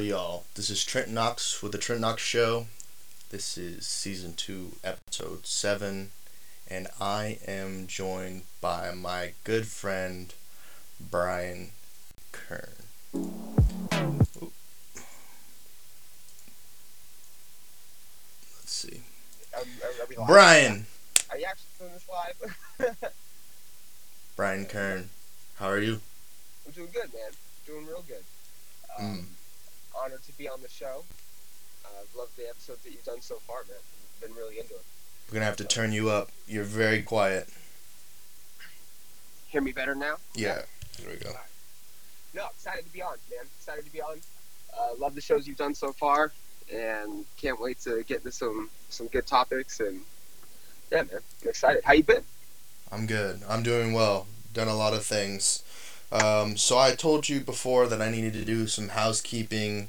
Y'all. This is Trent Knox with the Trent Knox Show. This is season two, episode seven, and I am joined by my good friend Brian Kern. Oop. Let's see. Are, are, are we live? Brian! Are you actually doing this live? Brian Kern, how are you? I'm doing good, man. Doing real good. Mm. Um, Honored to be on the show. Uh, I've loved the episodes that you've done so far, man. Been really into it. We're gonna have to turn you up. You're very quiet. Hear me better now? Yeah. There we go. No, excited to be on, man. Excited to be on. Uh, love the shows you've done so far, and can't wait to get into some some good topics. And yeah, man, I'm excited. How you been? I'm good. I'm doing well. Done a lot of things. Um, so I told you before that I needed to do some housekeeping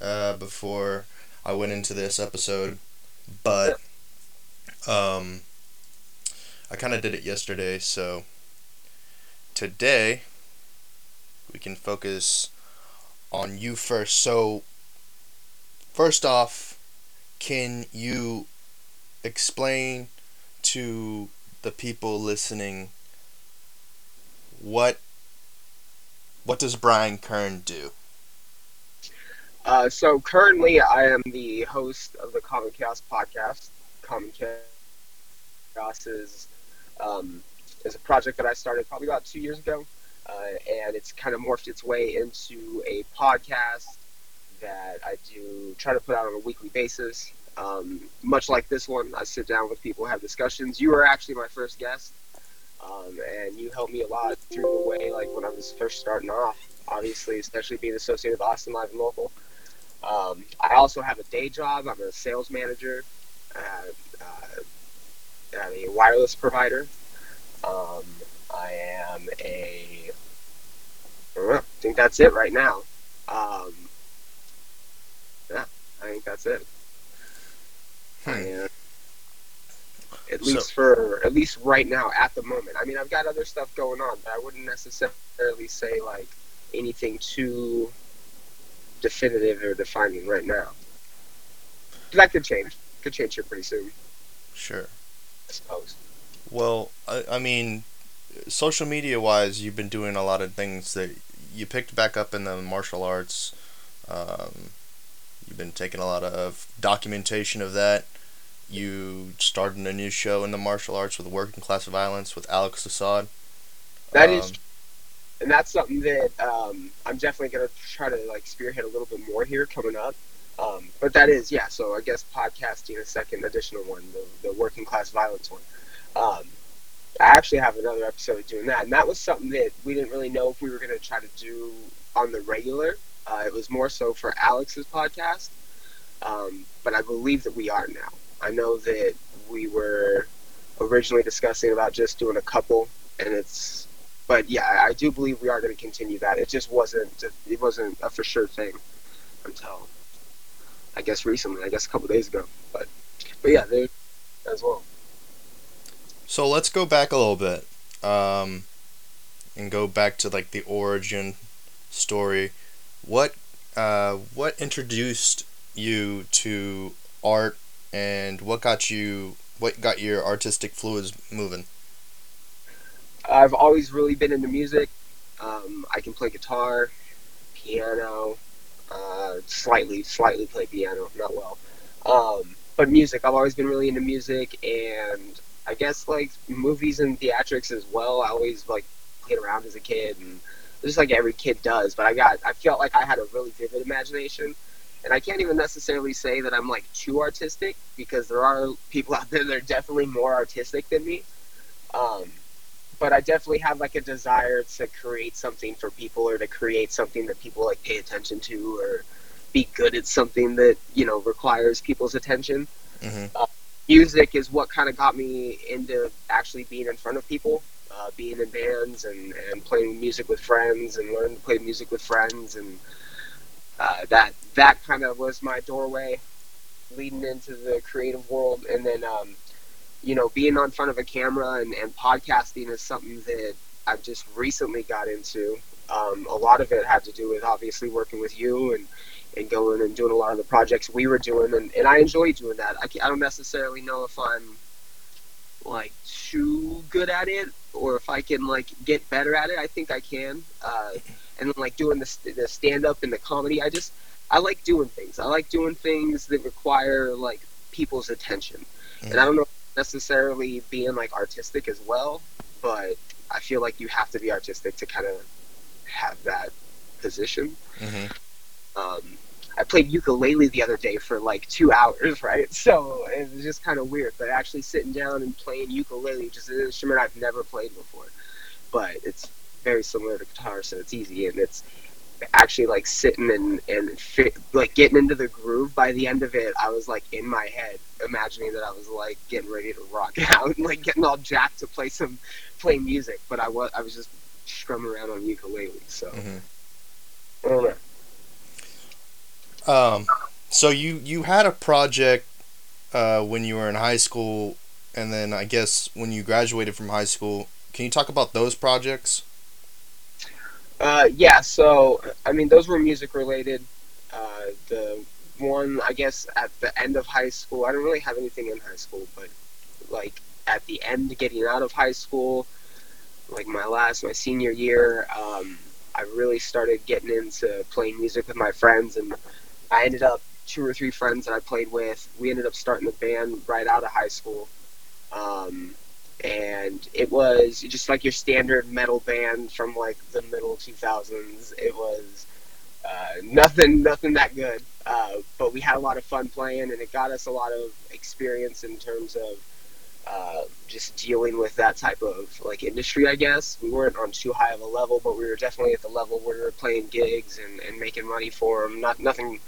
uh, before I went into this episode, but um, I kind of did it yesterday. So today we can focus on you first. So first off, can you explain to the people listening what what does Brian Kern do? Uh, so currently, I am the host of the Common Chaos podcast. Common Chaos is um, is a project that I started probably about two years ago, uh, and it's kind of morphed its way into a podcast that I do try to put out on a weekly basis. Um, much like this one, I sit down with people, have discussions. You were actually my first guest, um, and you helped me a lot through the way, like when I was first starting off. Obviously, especially being associated with Austin Live and Local. Um, I also have a day job. I'm a sales manager at, uh, at a wireless provider. Um, I am a. I know, I think that's it right now. Um, yeah, I think that's it. Hmm. am, at So- least for at least right now at the moment. I mean, I've got other stuff going on, but I wouldn't necessarily say like anything too definitive or defining right now. That could change. Could change here pretty soon, Sure. I suppose. Well, I, I mean, social media wise, you've been doing a lot of things that you picked back up in the martial arts. Um, you've been taking a lot of documentation of that. You started a new show in the martial arts with working class violence with Alex Assad. That is, Um, and that's something that um, I'm definitely gonna try to like spearhead a little bit more here coming up. Um, but that is, yeah. So I guess podcasting a second additional one, the, the working class violence one. Um, I actually have another episode doing that, and that was something that we didn't really know if we were gonna try to do on the regular. Uh, it was more so for Alex's podcast, um, but I believe that we are now. I know that we were originally discussing about just doing a couple, and it's but yeah, I- do believe we are going to continue that. It just wasn't it wasn't a for sure thing until I guess recently, I guess a couple days ago. But but yeah, there as well. So let's go back a little bit, um, and go back to like the origin story. What uh, what introduced you to art, and what got you what got your artistic fluids moving? I've always really been into music. Um, I can play guitar, piano, uh, slightly slightly play piano, not well. Um, but music, I've always been really into music, and I guess like movies and theatrics as well. I always like played around as a kid, and just like every kid does. But I got, I felt like I had a really vivid imagination, and I can't even necessarily say that I'm like too artistic because there are people out there that are definitely more artistic than me. Um, but I definitely have like a desire to create something for people or to create something that people like pay attention to or be good at something that you know requires people's attention. hmm Music is what kind of got me into actually being in front of people, uh, being in bands and, and playing music with friends and learning to play music with friends and uh, that that kind of was my doorway leading into the creative world and then um, you know being on front of a camera and, and podcasting is something that I've just recently got into um, a lot of it had to do with obviously working with you and and going and doing a lot of the projects we were doing, and, and I enjoy doing that. I, I don't necessarily know if I'm like too good at it or if I can like get better at it. I think I can. Uh, and then like doing the, the stand up and the comedy, I just I like doing things. I like doing things that require like people's attention, and I don't know necessarily being like artistic as well, but I feel like you have to be artistic to kind of have that position. Mm-hmm. Um, I played ukulele the other day for like two hours, right? So it was just kind of weird. But actually sitting down and playing ukulele, which is an instrument I've never played before, but it's very similar to guitar, so it's easy and it's actually like sitting and and fit, like getting into the groove. By the end of it, I was like in my head, imagining that I was like getting ready to rock out and like getting all jacked to play some play music. But I was I was just strumming around on ukulele, so. Mm-hmm. I don't know. Um, so you you had a project uh, when you were in high school, and then I guess when you graduated from high school. Can you talk about those projects? Uh, yeah. So I mean, those were music related. Uh, the one, I guess, at the end of high school. I don't really have anything in high school, but like at the end, getting out of high school, like my last, my senior year, um, I really started getting into playing music with my friends and I ended up two or three friends that I played with. We ended up starting the band right out of high school, um, and it was just like your standard metal band from like the middle 2000s. It was uh, nothing, nothing that good, uh, but we had a lot of fun playing, and it got us a lot of experience in terms of. Uh, just dealing with that type of like industry, I guess. We weren't on too high of a level, but we were definitely at the level where we were playing gigs and, and making money for them. Not nothing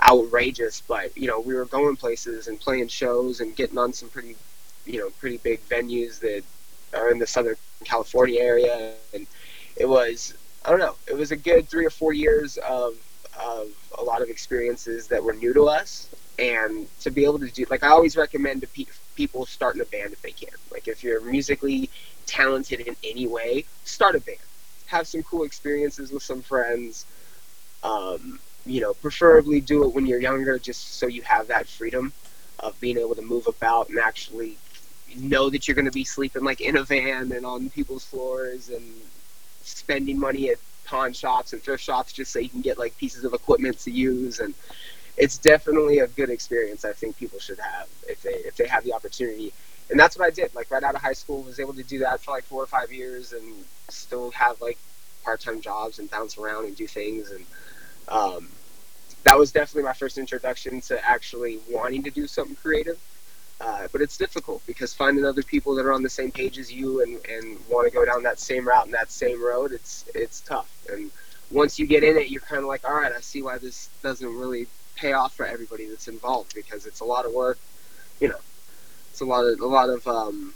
outrageous, but you know, we were going places and playing shows and getting on some pretty, you know, pretty big venues that are in the Southern California area, and it was, I don't know, it was a good three or four years of of a lot of experiences that were new to us, and to be able to do, like, I always recommend to pe- people starting a band if they can. Like, if you're musically talented in any way, start a band, have some cool experiences with some friends. Um, you know, preferably do it when you're younger, just so you have that freedom of being able to move about and actually know that you're going to be sleeping like in a van and on people's floors and spending money at pawn shops and thrift shops just so you can get like pieces of equipment to use and it's definitely a good experience I think people should have if they if they have the opportunity and that's what I did like right out of high school was able to do that for like four or five years and still have like part-time jobs and bounce around and do things and um, that was definitely my first introduction to actually wanting to do something creative. Uh, but it's difficult because finding other people that are on the same page as you and, and want to go down that same route and that same road, it's it's tough. And once you get in it, you're kind of like, all right, I see why this doesn't really pay off for everybody that's involved because it's a lot of work. You know, it's a lot of a lot of um,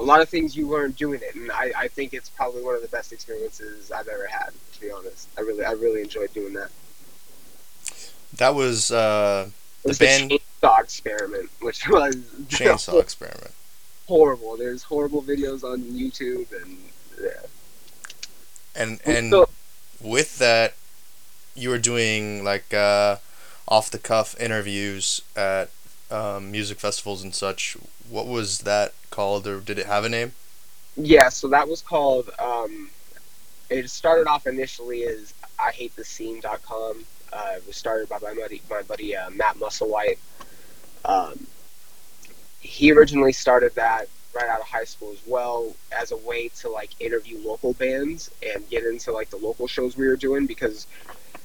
a lot of things you learn doing it, and I, I think it's probably one of the best experiences I've ever had. To be honest, I really I really enjoyed doing that. That was uh, the was band the chainsaw experiment, which was chainsaw experiment. Horrible. There's horrible videos on YouTube, and yeah. And and so, with that, you were doing like uh, off the cuff interviews at um, music festivals and such. What was that called, or did it have a name? Yeah, so that was called. Um, it started off initially as I hate the scene.com. Uh, it was started by my buddy, my buddy uh, Matt Musselwhite. Um, he originally started that right out of high school as well as a way to like interview local bands and get into like the local shows we were doing because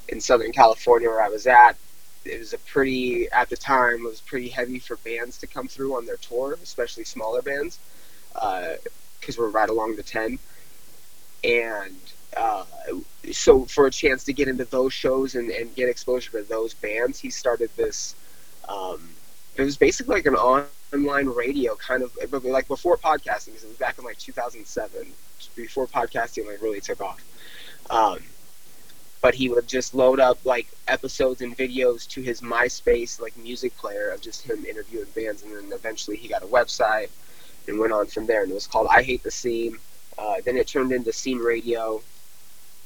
in Southern California where I was at, it was a pretty at the time it was pretty heavy for bands to come through on their tour, especially smaller bands, because uh, we're right along the ten, and uh, so for a chance to get into those shows and, and get exposure to those bands, he started this. Um, it was basically like an online radio kind of, like before podcasting, because it was back in like 2007, before podcasting like really took off. Um, but he would just load up like episodes and videos to his MySpace like music player of just him interviewing bands, and then eventually he got a website and went on from there. And it was called I Hate the Scene. Uh, then it turned into Scene Radio,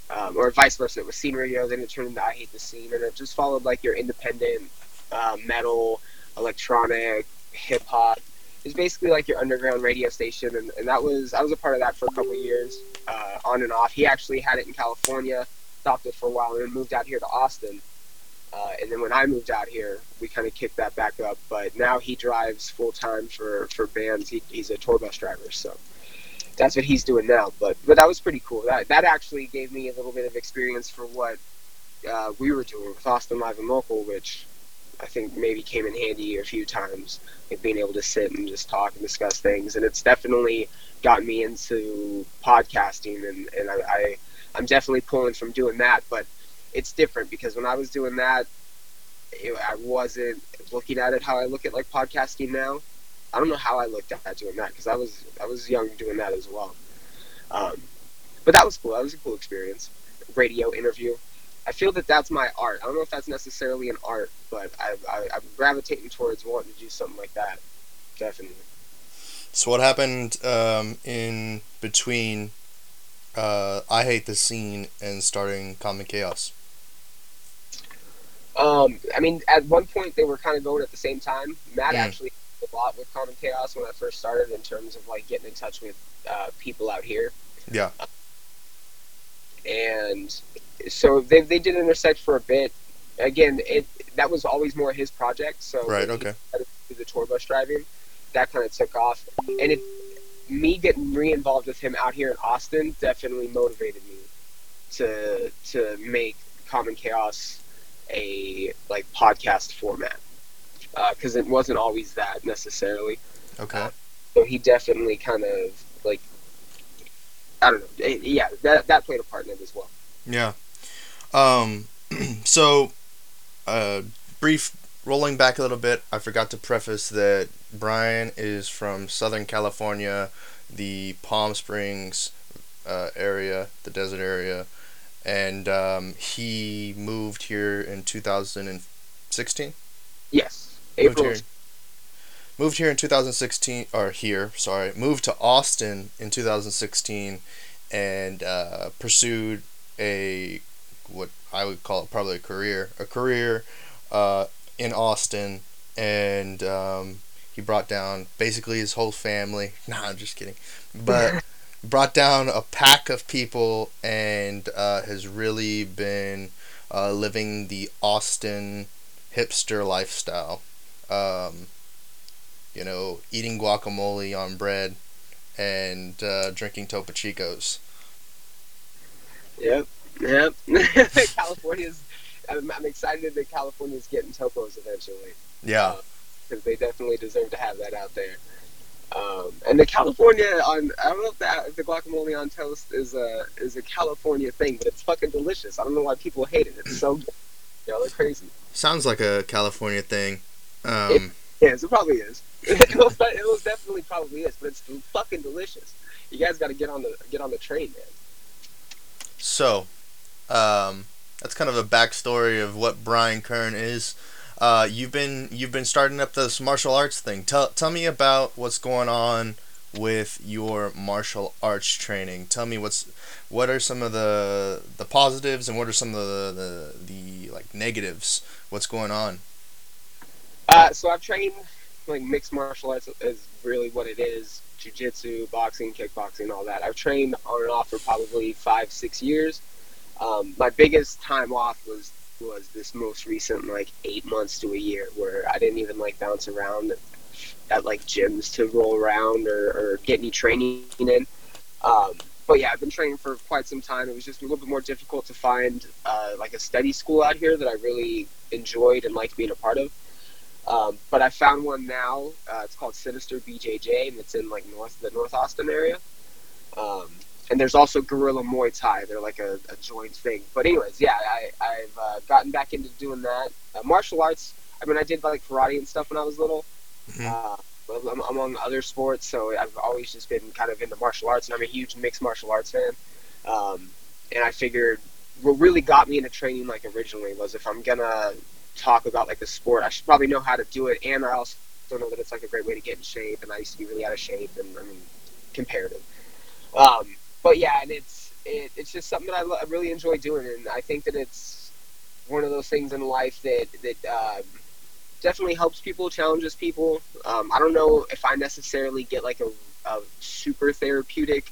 um, or vice versa. It was Scene Radio, then it turned into I Hate the Scene, and it just followed like your independent uh, metal, electronic, hip hop. It's basically like your underground radio station, and, and that was I was a part of that for a couple years, uh, on and off. He actually had it in California, stopped it for a while, and then moved out here to Austin. Uh, and then when I moved out here, we kind of kicked that back up. But now he drives full time for for bands. He, he's a tour bus driver, so that's what he's doing now. But but that was pretty cool. That that actually gave me a little bit of experience for what uh, we were doing with Austin Live and Local, which I think maybe came in handy a few times, like being able to sit and just talk and discuss things. And it's definitely gotten me into podcasting, and and I, I I'm definitely pulling from doing that, but it's different because when I was doing that, I wasn't looking at it how I look at like podcasting now. I don't know how I looked at doing that because I was I was young doing that as well. Um, but that was cool. That was a cool experience. Radio interview. I feel that that's my art. I don't know if that's necessarily an art, but I, I, I'm gravitating towards wanting to do something like that. Definitely. So what happened um, in between uh, I Hate the Scene and starting Common Chaos? Um, I mean, at one point they were kind of going at the same time. Matt Mm. actually a lot with Common Chaos when I first started in terms of like getting in touch with uh, people out here, Yeah. and so they they did intersect for a bit. Again, it that was always more his project. So Right. Okay. to the tour bus driving, that kind of took off, and it me getting re-involved with him out here in Austin definitely motivated me to to make Common Chaos a like podcast format because it wasn't always that necessarily. Okay. So he definitely kind of like I don't know. Eh, Yeah, that that played a part in it as well. Yeah. Um. so, uh, brief rolling back a little bit. I forgot to preface that Brian is from Southern California, the Palm Springs uh, area, the desert area, and um, he moved here in 2016. Yes, Moved here, moved here in 2016, or here, sorry, moved to Austin in 2016, and uh, pursued a what I would call it probably a career, a career uh, in Austin, and um, he brought down basically his whole family. Nah, I'm just kidding, but brought down a pack of people and uh, has really been uh, living the Austin hipster lifestyle. Um, you know, eating guacamole on bread and uh, drinking Topo Chicos. Yep, yep. California's. I'm, I'm excited that California's getting topos eventually Yeah, because they definitely deserve to have that out there. Um, and the California on I don't know if that if the guacamole on toast is a is a California thing, but it's fucking delicious. I don't know why people hate it. It's so good. Y'all are crazy. sounds like a California thing. Um, Yes, it probably is. it, was, it most definitely probably is, but it's fucking delicious. You guys got to get on the get on the train, man. so, um, that's kind of a backstory of what Brian Kern is. Uh, you've been you've been starting up this martial arts thing. Tell tell me about what's going on with your martial arts training. Tell me what's what are some of the the positives and what are some of the the, the like negatives. What's going on? Uh, so I've trained like mixed martial arts is really what it is. Jiu-jitsu, boxing, kickboxing, all that. I've trained on and off for probably five, six years. Um, my biggest time off was was this most recent like eight months to a year where I didn't even like bounce around at like gyms to roll around or, or get any training in. Um, but yeah, I've been training for quite some time. It was just a little bit more difficult to find uh, like a steady school out here that I really enjoyed and liked being a part of. Um, but I found one now. Uh, it's called Sinister BJJ, and it's in like north the North Austin area. Um, and there's also Gorilla Muay Thai. They're like a, a joint thing. But anyways, yeah, I, I've uh, gotten back into doing that. Uh, martial arts. I mean, I did like karate and stuff when I was little. Mhm. Uh, but am- among other sports, so I've always just been kind of into martial arts, and I'm a huge mixed martial arts fan. Um, and I figured what really got me into training, like originally, was if I'm gonna talk about like the sport, I should probably know how to do it, and I also don't know that it's like a great way to get in shape. And I used to be really out of shape, and I mean, comparative. Um, but yeah, and it's it, it's just something that I, lo- I really enjoy doing, and I think that it's one of those things in life that that um, definitely helps people, challenges people. Um, I don't know if I necessarily get like a, a super therapeutic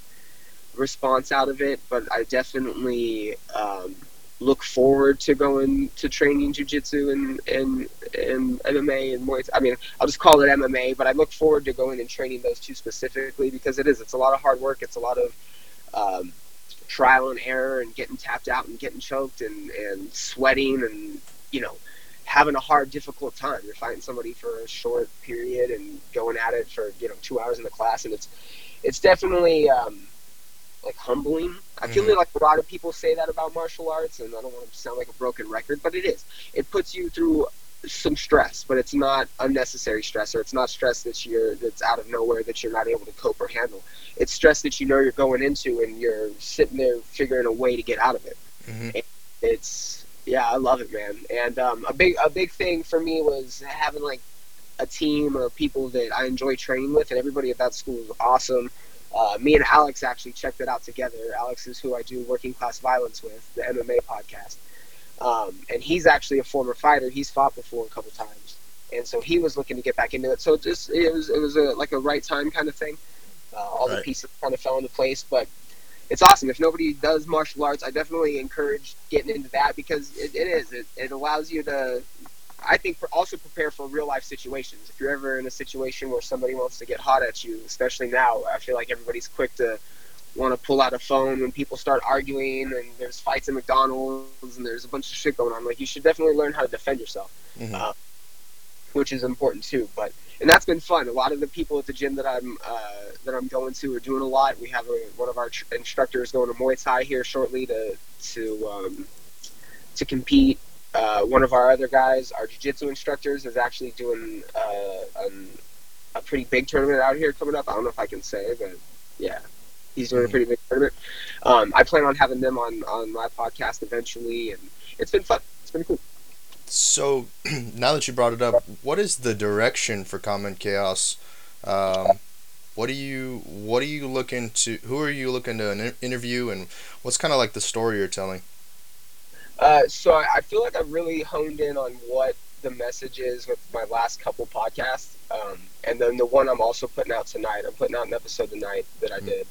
response out of it, but I definitely um, look forward to going to training jujitsu and, and and MMA and Muay. I mean, I'll just call it MMA, but I look forward to going and training those two specifically because it is. It's a lot of hard work. It's a lot of um, trial and error and getting tapped out and getting choked and and sweating and you know having a hard, difficult time. You're fighting somebody for a short period and going at it for you know two hours in the class, and it's it's definitely. Um, like humbling. I feel Mhm. like a lot of people say that about martial arts, and I don't want to sound like a broken record, but it is. It puts you through some stress, but it's not unnecessary stress, or it's not stress that you're that's out of nowhere that you're not able to cope or handle. It's stress that you know you're going into, and you're sitting there figuring a way to get out of it. hmm It's yeah, I love it, man. And um, a big a big thing for me was having like a team or people that I enjoy training with, and everybody at that school was awesome. Uh, me and Alex actually checked it out together. Alex is who I do working class violence with, the MMA podcast, um, and he's actually a former fighter. He's fought before a couple times, and so he was looking to get back into it. So it just it was it was a, like a right time kind of thing. Uh, all the pieces kind of fell into place, but it's awesome. If nobody does martial arts, I definitely encourage getting into that because it, it is. It, it allows you to, I think, also prepare for real life situations. If you're ever in a situation where somebody wants to get hot at you, especially now, I feel like everybody's quick to want to pull out a phone when people start arguing and there's fights at McDonald's and there's a bunch of shit going on. Like you should definitely learn how to defend yourself hmm Uh, which is important too. But and that's been fun. A lot of the people at the gym that I'm uh, that I'm going to are doing a lot. We have a, one of our tr- instructors going to Muay Thai here shortly to to um, to compete. Uh, one of our other guys, our jiu-jitsu instructors, is actually doing uh, an, a pretty big tournament out here coming up. I don't know if I can say, but yeah, he's doing a pretty big tournament. Um, I plan on having them on on my podcast eventually, and it's been fun. It's been cool. So now that you brought it up, what is the direction for Common Chaos? Um, what are you What are you looking to? Who are you looking to in- interview, and what's kind of like the story you're telling? Uh, so I, I feel like I've really honed in on what the message is with my last couple podcasts, um, and then the one I'm also putting out tonight. I'm putting out an episode tonight that I Mhm. did,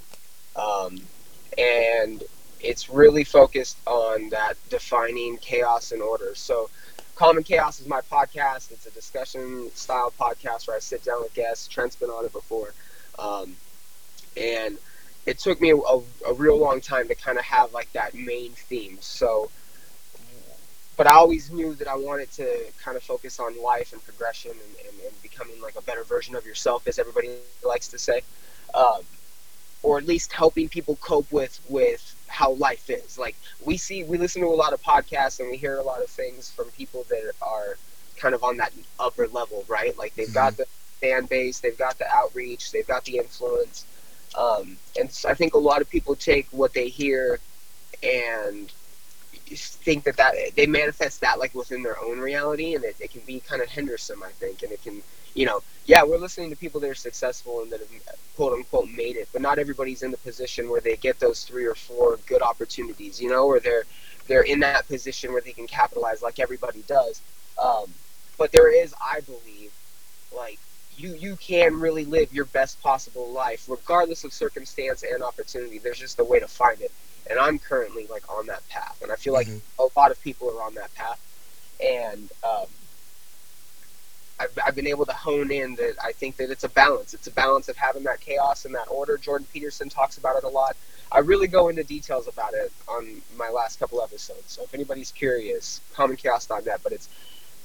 um, and it's really focused on that defining chaos and order. So, Common Chaos is my podcast. It's a discussion style podcast where I sit down with guests. Trent's been on it before, um, and it took me a, a real long time to kind of have like that main theme. So but I always knew that I wanted to kind of focus on life and progression and, and, and becoming like a better version of yourself, as everybody likes to say, um, or at least helping people cope with with how life is. Like we see, we listen to a lot of podcasts and we hear a lot of things from people that are kind of on that upper level, right? Like they've got the fan base, they've got the outreach, they've got the influence, um, and so I think a lot of people take what they hear and think that that they manifest that like within their own reality and it, it can be kind of hindersome i think and it can you know yeah we're listening to people that are successful and that have quote unquote made it but not everybody's in the position where they get those three or four good opportunities you know or they're they're in that position where they can capitalize like everybody does. Um, but there is i believe like you you can really live your best possible life regardless of circumstance and opportunity. There's just a way to find it and I'm currently like on that path, and I feel like Mhm. a lot of people are on that path, and um, I've, I've been able to hone in that I think that it's a balance. It's a balance of having that chaos and that order. Jordan Peterson talks about it a lot. I really go into details about it on my last couple episodes. So if anybody's curious, commonchaos.net. But it's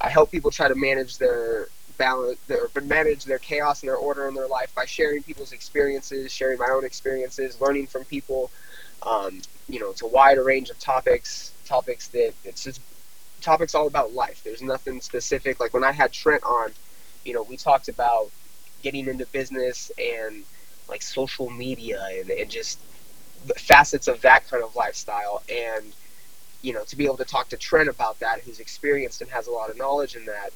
I help people try to manage their balance, their manage their chaos and their order in their life by sharing people's experiences, sharing my own experiences, learning from people. Um, you know, it's a wider range of topics, topics that it's just topics all about life. There's nothing specific. Like when I had Trent on, you know, we talked about getting into business and like social media and, and just facets of that kind of lifestyle. And, you know, to be able to talk to Trent about that, who's experienced and has a lot of knowledge in that,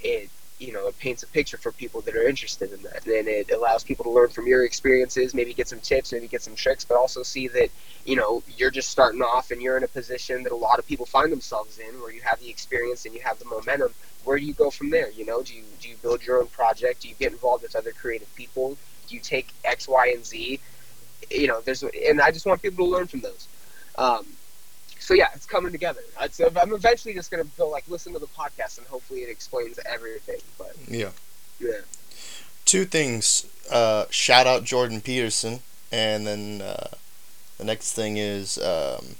it you know it paints a picture for people that are interested in that. And it allows people to learn from your experiences maybe get some tips maybe get some tricks but also see that you know you're just starting off and you're in a position that a lot of people find themselves in where you have the experience and you have the momentum. Where do you go from there? You know do you do you build your own project? Do you get involved with other creative people? Do you take x y and z? You know there's and i just want people to learn from those. Um, so yeah, it's coming together. It's, I'm eventually just gonna go like listen to the podcast and hopefully it explains everything. But yeah, yeah. Two things. Uh, shout out Jordan Peterson, and then uh, the next thing is um,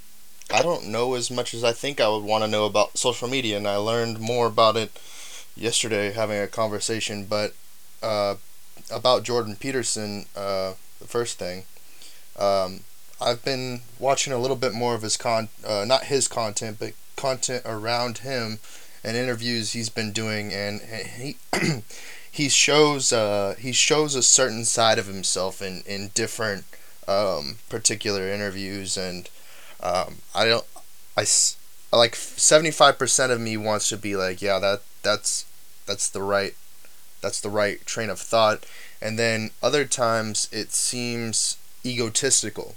I don't know as much as I think I would want to know about social media, and I learned more about it yesterday having a conversation. But uh, about Jordan Peterson, uh, the first thing. Um, I've been watching a little bit more of his con, uh, not his content, but content around him, and interviews he's been doing, and he he shows uh, he shows a certain side of himself in in different um, particular interviews, and um, I don't I like seventy five percent of me wants to be like, yeah, that that's that's the right that's the right train of thought, and then other times it seems egotistical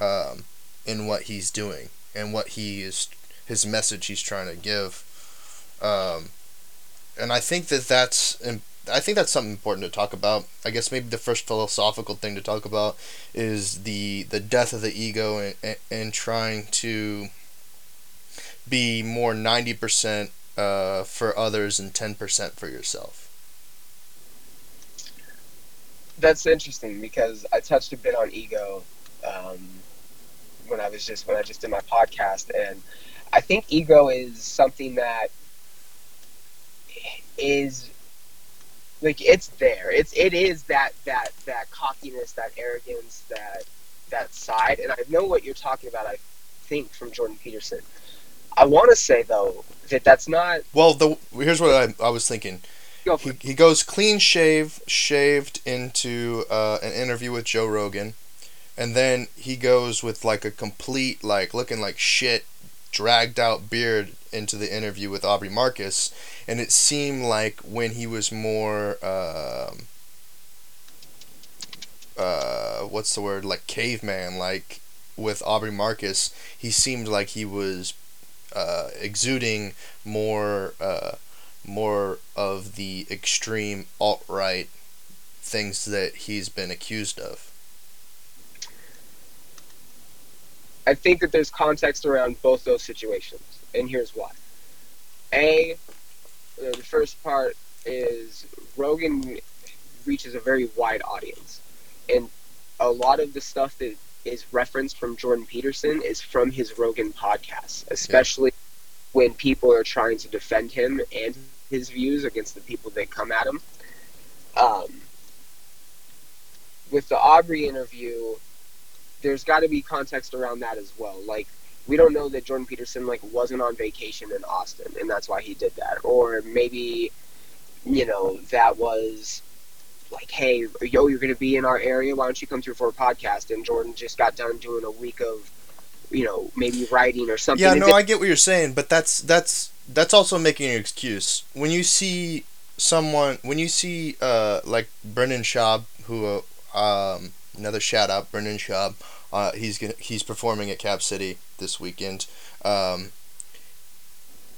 um, in what he's doing and what he is his message he's trying to give. Um, and I think that that's I think that's something important to talk about. I guess maybe the first philosophical thing to talk about is the the death of the ego and, and, and trying to be more 90% uh, for others and 10% for yourself. That's interesting because I touched a bit on ego um, when I was just when I just did my podcast, and I think ego is something that is like it's there. It's it is that that that cockiness, that arrogance, that that side, and I know what you're talking about. I think from Jordan Peterson. I want to say though that that's not. Well, the here's what I, I was thinking. Go he, he goes clean shave, shaved into uh, an interview with Joe Rogan and then he goes with like a complete like looking like shit dragged out beard into the interview with Aubrey Marcus. And it seemed like when he was more um, uh, what's the word? Like caveman like with Aubrey Marcus he seemed like he was uh, exuding more uh, more of the extreme alt right things that he's been accused of I think that there's context around both those situations, and here's why. A, the first part is Rogan reaches a very wide audience, and a lot of the stuff that is referenced from Jordan Peterson is from his Rogan podcast, especially yeah. when people are trying to defend him and his views against the people that come at him. Um, with the Aubrey interview, there's got to be context around that as well. Like we don't know that Jordan Peterson like wasn't on vacation in Austin and that's why he did that, or maybe you know that was like, hey, yo, you're gonna be in our area. Why don't you come through for a podcast? And Jordan just got done doing a week of you know maybe writing or something. Yeah, no, I get what you're saying, but that's that's that's also making an excuse when you see someone when you see uh like Brendan Schaub who uh, um another shout out, Brendan Schaub. Uh, he's gonna, he's performing at Cap City this weekend. Um,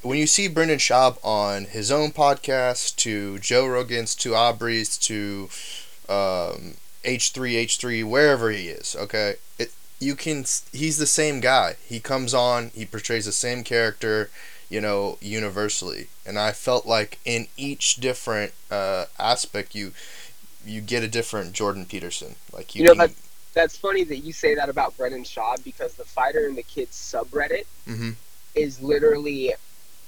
when you see Brendan Schaub on his own podcast, to Joe Rogan's, to Aubrey's, to um, H3, H3, wherever he is, okay, it you can he's the same guy. He comes on, he portrays the same character, you know, universally. And I felt like in each different uh, aspect, you you get a different Jordan Peterson. Like you, you know, that's, that's funny that you say that about Brendan Schaub because the fighter and the kids subreddit mm-hmm. is literally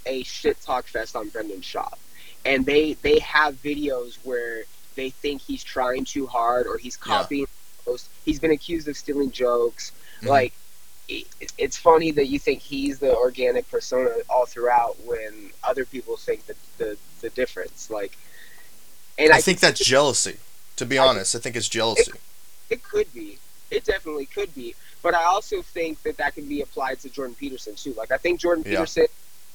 a shit talk fest on Brendan Schaub, and they they have videos where they think he's trying too hard or he's copying. Yeah. He's been accused of stealing jokes. Mm-hmm. Like it's funny that you think he's the organic persona all throughout when other people think that the the difference. Like and I, I think that's jealousy. To be I honest, I think it's jealousy. It, it, could be. It definitely could be. But I also think that that can be applied to Jordan Peterson too. Like I think Jordan yeah. Peterson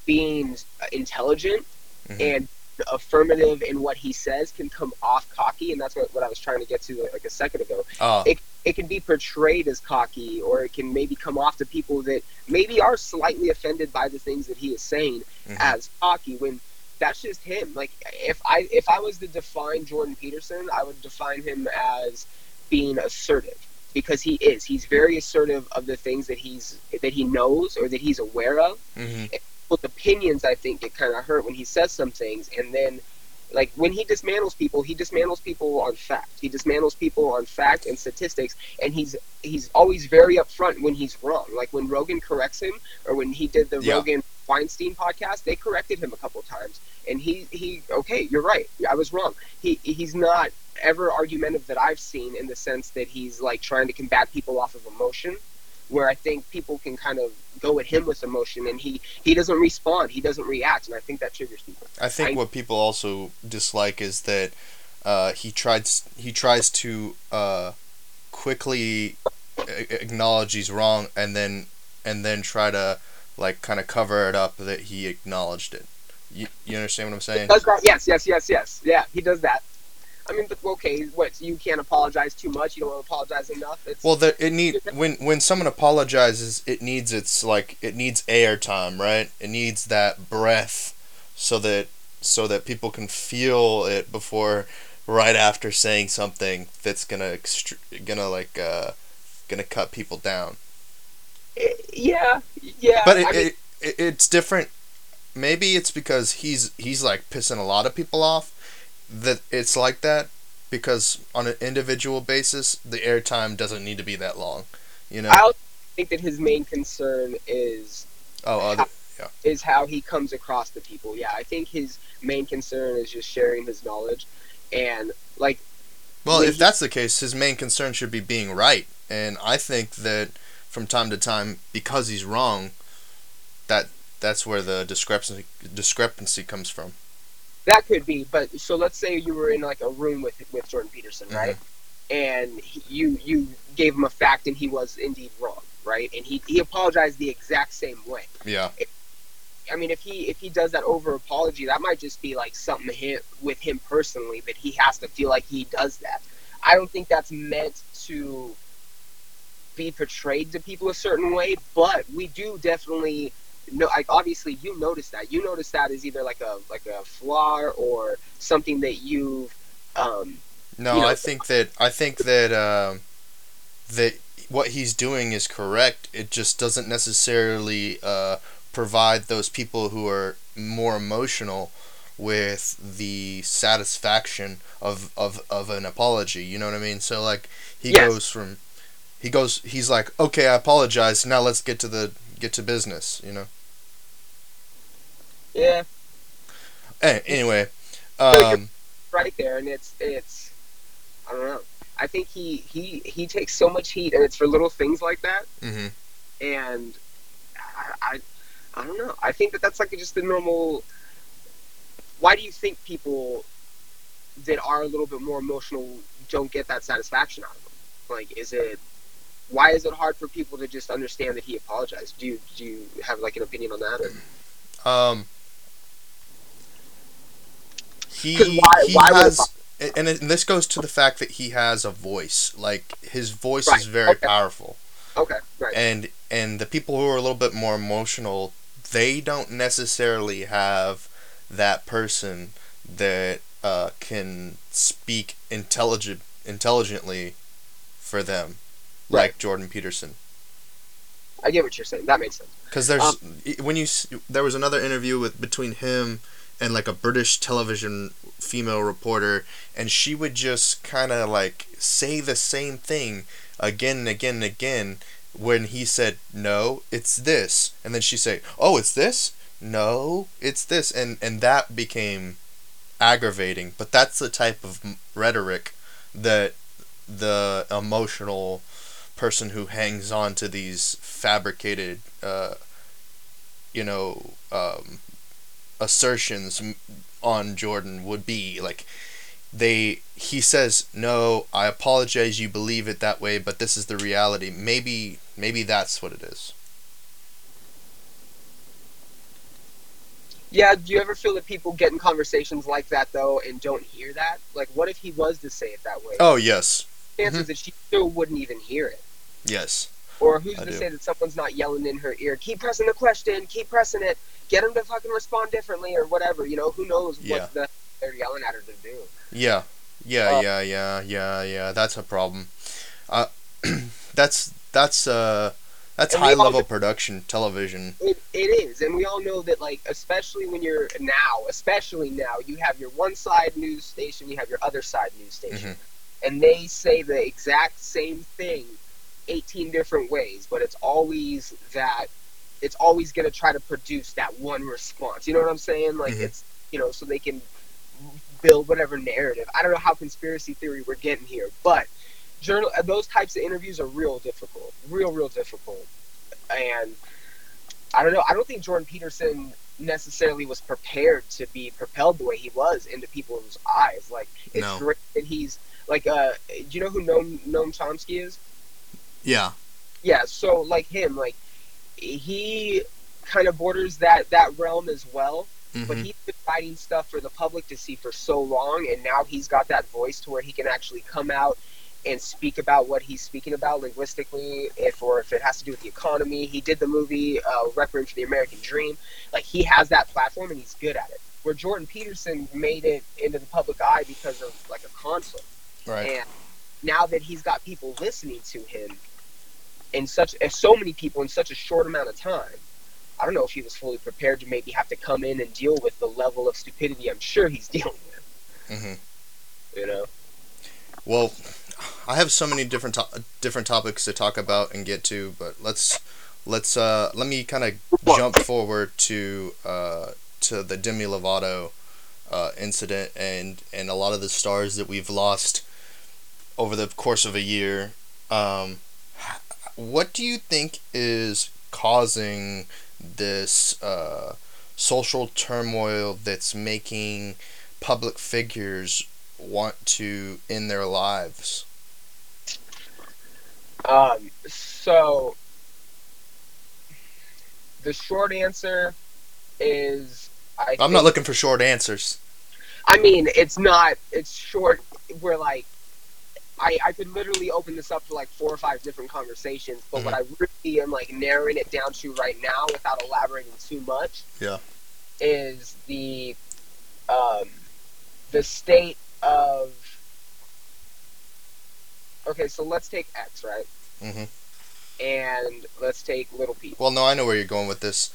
being intelligent mm-hmm. and affirmative in what he says can come off cocky, and that's what, what I was trying to get to like a second ago. Oh, It it can be portrayed as cocky, or it can maybe come off to people that maybe are slightly offended by the things that he is saying mhm. as cocky when that's just him. Like if I if I was to define Jordan Peterson, I would define him as being assertive because he is. He's very assertive of the things that he's that he knows or that he's aware of. Mhm. People's opinions, I think, get kind of hurt when he says some things, and then. Like when he dismantles people, he dismantles people on fact. He dismantles people on fact and statistics, and he's he's always very upfront when he's wrong. Like when Rogan corrects him, or when he did the Yeah. Rogan Weinstein podcast, they corrected him a couple times, and he he okay, you're right, I was wrong. He he's not ever argumentative that I've seen in the sense that he's like trying to combat people off of emotion, where I think people can kind of go at him with emotion, and he he doesn't respond, he doesn't react, and I think that triggers people. I think I- what people also dislike is that uh, he tries he tries to uh, quickly acknowledge he's wrong and then and then try to like kind of cover it up that he acknowledged it. You, you understand what I'm saying? Does that? Yes, yes, yes, yes. Yeah, he does that. I mean, okay, what? You can't apologize too much. You don't apologize enough. It's, Well, the, it need when when someone apologizes, it needs its like it needs air time, right? It needs that breath, so that so that people can feel it before, right after saying something that's gonna extr- gonna like uh, gonna cut people down. Yeah, yeah. But it, I mean, it, it it's different. Maybe it's because he's he's like pissing a lot of people off. That it's like that because on an individual basis, the airtime doesn't need to be that long. You know. I think that his main concern is oh, other, is how he comes across to people. Yeah, I think his main concern is just sharing his knowledge, and like Well, if he- that's the case, his main concern should be being right, and I think that from time to time, because he's wrong, that that's where the discrepancy discrepancy comes from. that could be. But so let's say you were in like a room with with Jordan Peterson, mm-hmm. right? And he, you you gave him a fact, and he was indeed wrong, right? And he he apologized the exact same way. Yeah, I mean, if he if he does that over apology, that might just be like something him, with him personally that he has to feel like he does that. I don't think that's meant to be portrayed to people a certain way, but we do definitely know. Like obviously, you notice that. You notice that as either like a like a flaw or something that you've. Um, no, You know- I think that I think that um, that what he's doing is correct. It just doesn't necessarily uh, provide those people who are more emotional with the satisfaction of, of, of an apology. You know what I mean? So like he Yes. goes from he goes he's like, Okay, I apologize, now let's get to the get to business, you know. yeah, anyway, um right there, and it's it's. I don't know. I think he he he takes so much heat, and it's for little things like that. mhm. and I, I, I don't know. I think that that's like just the normal. Why do you think people that are a little bit more emotional don't get that satisfaction out of them? Like, is it? Why is it hard for people to just understand that he apologized? Do you do you have like an opinion on that? Or? Um, he why- he why has, and, it, and this goes to the fact that he has a voice. Like his voice Right, is very okay. powerful, Okay, right. and and the people who are a little bit more emotional, they don't necessarily have that person that uh, can speak intelligent intelligently for them, Right. like Jordan Peterson. I get what you're saying. That makes sense. Because there's Um, when you there was another interview with between him and like a British television female reporter, and she would just kind of like say the same thing again and again and again. When he said no, it's this, and then she say, "Oh, it's this." No, it's this, and and that became aggravating. But that's the type of rhetoric that the emotional person who hangs on to these fabricated, uh, you know, um, assertions on Jordan would be like they he says no i apologize you believe it that way but this is the reality maybe maybe that's what it is Yeah, do you ever feel that people get in conversations like that though and don't hear that? Like, what if he was to say it that way? Oh yes, chances mhm. that she still wouldn't even hear it. Yes, Or who's I to do. say that someone's not yelling in her ear, keep pressing the question, keep pressing it, get them to fucking respond differently or whatever. You know, who knows Yeah. what the they're yelling at her to do. yeah, yeah, Uh, yeah, yeah, yeah, yeah. That's a problem. Uh, that's that's uh that's high level know- production television. It, it is, and we all know that, like, especially when you're now, especially now, you have your one side news station, you have your other side news station, Mhm. and they say the exact same thing 18 different ways, but it's always that it's always going to try to produce that one response. You know what I'm saying? Like, Mhm. it's, you know, so they can build whatever narrative. I don't know how conspiracy theory we're getting here, but journal those types of interviews are real difficult, real, real difficult, and I don't know. I don't think Jordan Peterson necessarily was prepared to be propelled the way he was into people's eyes. Like it's No. great that he's like, uh, do you know who Noam, Noam Chomsky is? Yeah. Yeah, so like him, like he kind of borders that that realm as well. But Mhm. he's been writing stuff for the public to see for so long, and now he's got that voice to where he can actually come out and speak about what he's speaking about linguistically, if or if it has to do with the economy. He did the movie uh, Requiem for the American Dream. Like he has that platform, and he's good at it. Where Jordan Peterson made it into the public eye because of like a conflict. Right. And now that he's got people listening to him, in such and so many people in such a short amount of time, I don't know if he was fully prepared to maybe have to come in and deal with the level of stupidity I'm sure he's dealing with. Mm-hmm. You know? Well, I have so many different to- different topics to talk about and get to, but let's let's uh let me kind of jump forward to uh to the Demi Lovato uh, incident and and a lot of the stars that we've lost over the course of a year. Um, what do you think is causing this uh, social turmoil that's making public figures want to end their lives? Um, so the short answer is I. I'm not looking for short answers. I mean, it's not. It's short. We're like, I I could literally open this up to like four or five different conversations, but what I really am like narrowing it down to right now, without elaborating too much, Yeah. is the um the state of. Okay, so let's take X, right? Mm-hmm. And let's take Lil Peep. Well, no, I know where you're going with this.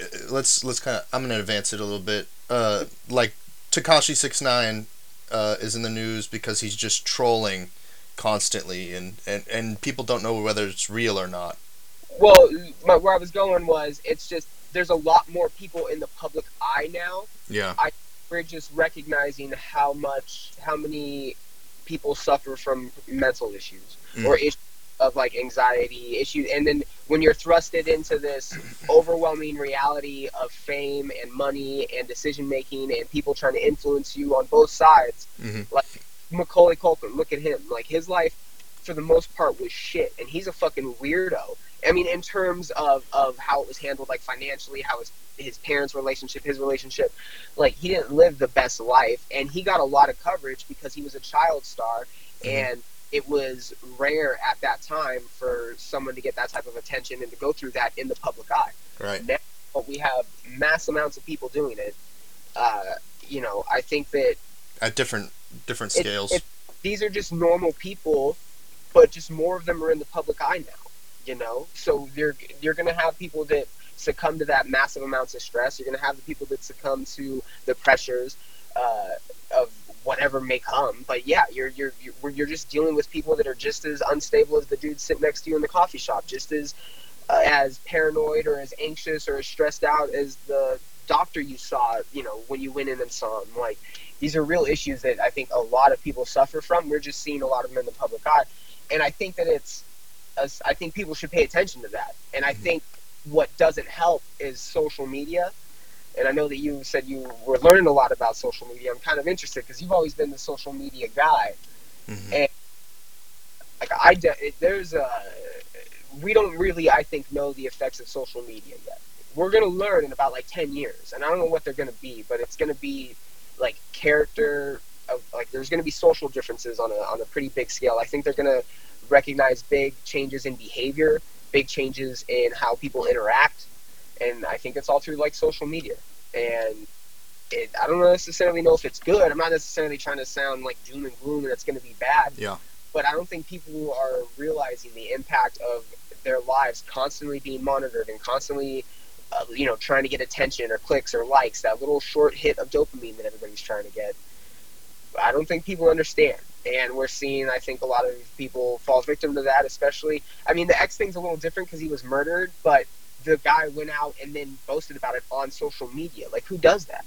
Uh, Let's let's kind of. I'm gonna advance it a little bit. Uh, like Tekashi Six Nine, uh, is in the news because he's just trolling constantly, and, and and people don't know whether it's real or not. Well, my, where I was going was, it's just there's a lot more people in the public eye now Yeah. I, we're just recognizing how much how many people suffer from mental issues Mm. or issues of like anxiety issues and then when you're thrusted into this overwhelming reality of fame and money and decision making and people trying to influence you on both sides hmm Macaulay Culkin, look at him. Like his life, for the most part, was shit, and he's a fucking weirdo. I mean, in terms of, of how it was handled, like financially, how his his parents' relationship, his relationship, like he didn't live the best life, and he got a lot of coverage because he was a child star, Mhm. and it was rare at that time for someone to get that type of attention and to go through that in the public eye Right. Now we have mass amounts of people doing it. Uh, you know, I think that At different different It- scales. it- these are just normal people, but just more of them are in the public eye now. You know, so you're you're gonna have people that succumb to that massive amounts of stress. You're gonna have the people that succumb to the pressures uh, of whatever may come. But yeah, you're you're you're just dealing with people that are just as unstable as the dude sitting next to you in the coffee shop, just as uh, as paranoid or as anxious or as stressed out as the doctor you saw. You know, when you went in and saw him, like these are real issues that I think a lot of people suffer from. We're just seeing a lot of them in the public eye, and I think that it's, I think people should pay attention to that. And I Mhm. think what doesn't help is social media. And I know that you said you were learning a lot about social media. I'm kind of interested because you've always been the social media guy. Mhm. Like I, de- there's a, we don't really, I think, know the effects of social media yet. we're gonna learn in about like ten years, and I don't know what they're gonna be, but it's gonna be like character of like there's gonna be social differences on a on a pretty big scale. I think they're gonna recognize big changes in behavior, big changes in how people interact, and I think it's all through like social media. And it, I don't necessarily know if it's good. I'm not necessarily trying to sound like doom and gloom and it's going to be bad. Yeah. But I don't think people are realizing the impact of their lives constantly being monitored and constantly, uh, you know, trying to get attention or clicks or likes, that little short hit of dopamine that everybody's trying to get. I don't think people understand. And we're seeing, I think, a lot of people fall victim to that, especially. I mean, the X thing's a little different because he was murdered, but the guy went out and then boasted about it on social media. Like, who does that?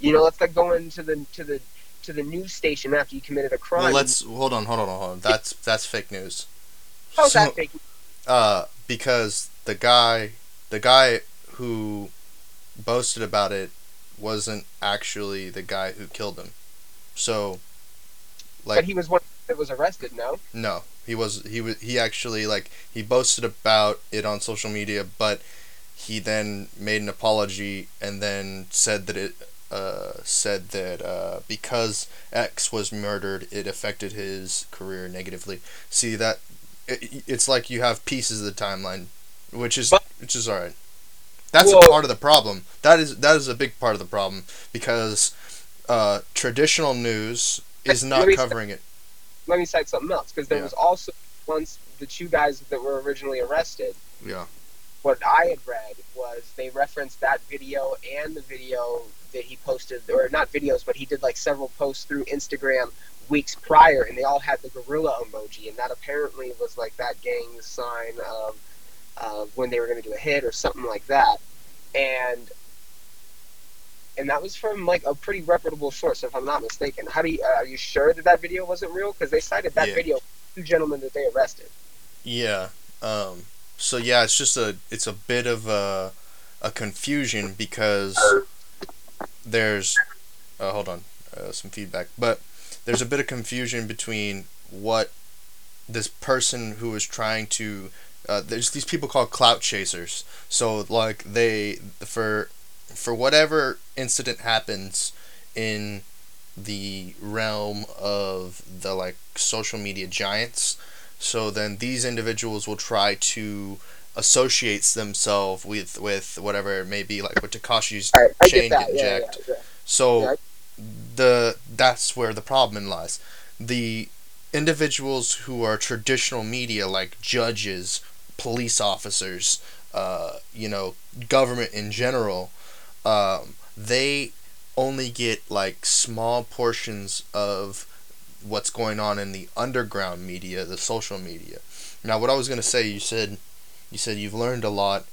You know, that's like going to the to the to the news station after you committed a crime. Well, let's hold on, hold on, hold on. That's that's fake news. How's that fake? Uh, because the guy, the guy who boasted about it, wasn't actually the guy who killed him. So, like, but he was one that was arrested. No. No, he was. He was. He actually like he boasted about it on social media, but he then made an apology and then said that it uh, said that uh, because X was murdered, it affected his career negatively. See that it, it's like you have pieces of the timeline, which is but, which is all right. That's well, a part of the problem. That is that is a big part of the problem because uh, traditional news is not covering it. Let me cite something else because there yeah. was also once the two guys that were originally arrested. Yeah. What I had read was they referenced that video and the video that he posted, or not videos, but he did like several posts through Instagram weeks prior, and they all had the gorilla emoji, and that apparently was like that gang's sign of uh, when they were going to do a hit or something like that, and and that was from like a pretty reputable source, if I'm not mistaken. How do you uh, are you sure that that video wasn't real? Because they cited that yeah. video two gentlemen that they arrested. Yeah. Um. So yeah, it's just a it's a bit of a a confusion because there's uh, hold on uh, some feedback, but there's a bit of confusion between what this person who is trying to uh, there's these people called clout chasers. So like they for for whatever incident happens in the realm of the like social media giants. So then these individuals will try to associates themselves with with whatever it may be, like with Tekashi's right, chain getting yeah, jacked. Yeah, yeah. So the that's where the problem lies. The individuals who are traditional media, like judges, police officers, uh, you know, government in general, um, they only get like small portions of what's going on in the underground media, the social media. Now, what I was gonna say, you said you said you've learned a lot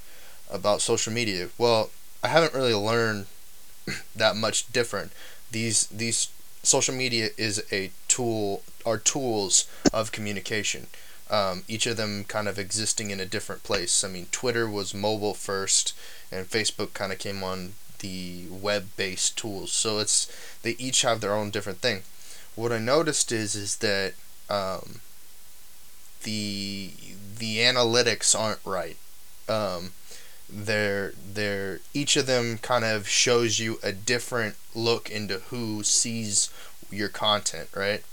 about social media. Well, I haven't really learned that much different. These these social media is a tool are tools of communication. Um, each of them kind of existing in a different place. I mean, Twitter was mobile first, and Facebook kind of came on the web-based tools. So it's they each have their own different thing. What I noticed is is that um, the the analytics aren't right. Um, they're they're each of them kind of shows you a different look into who sees your content, right?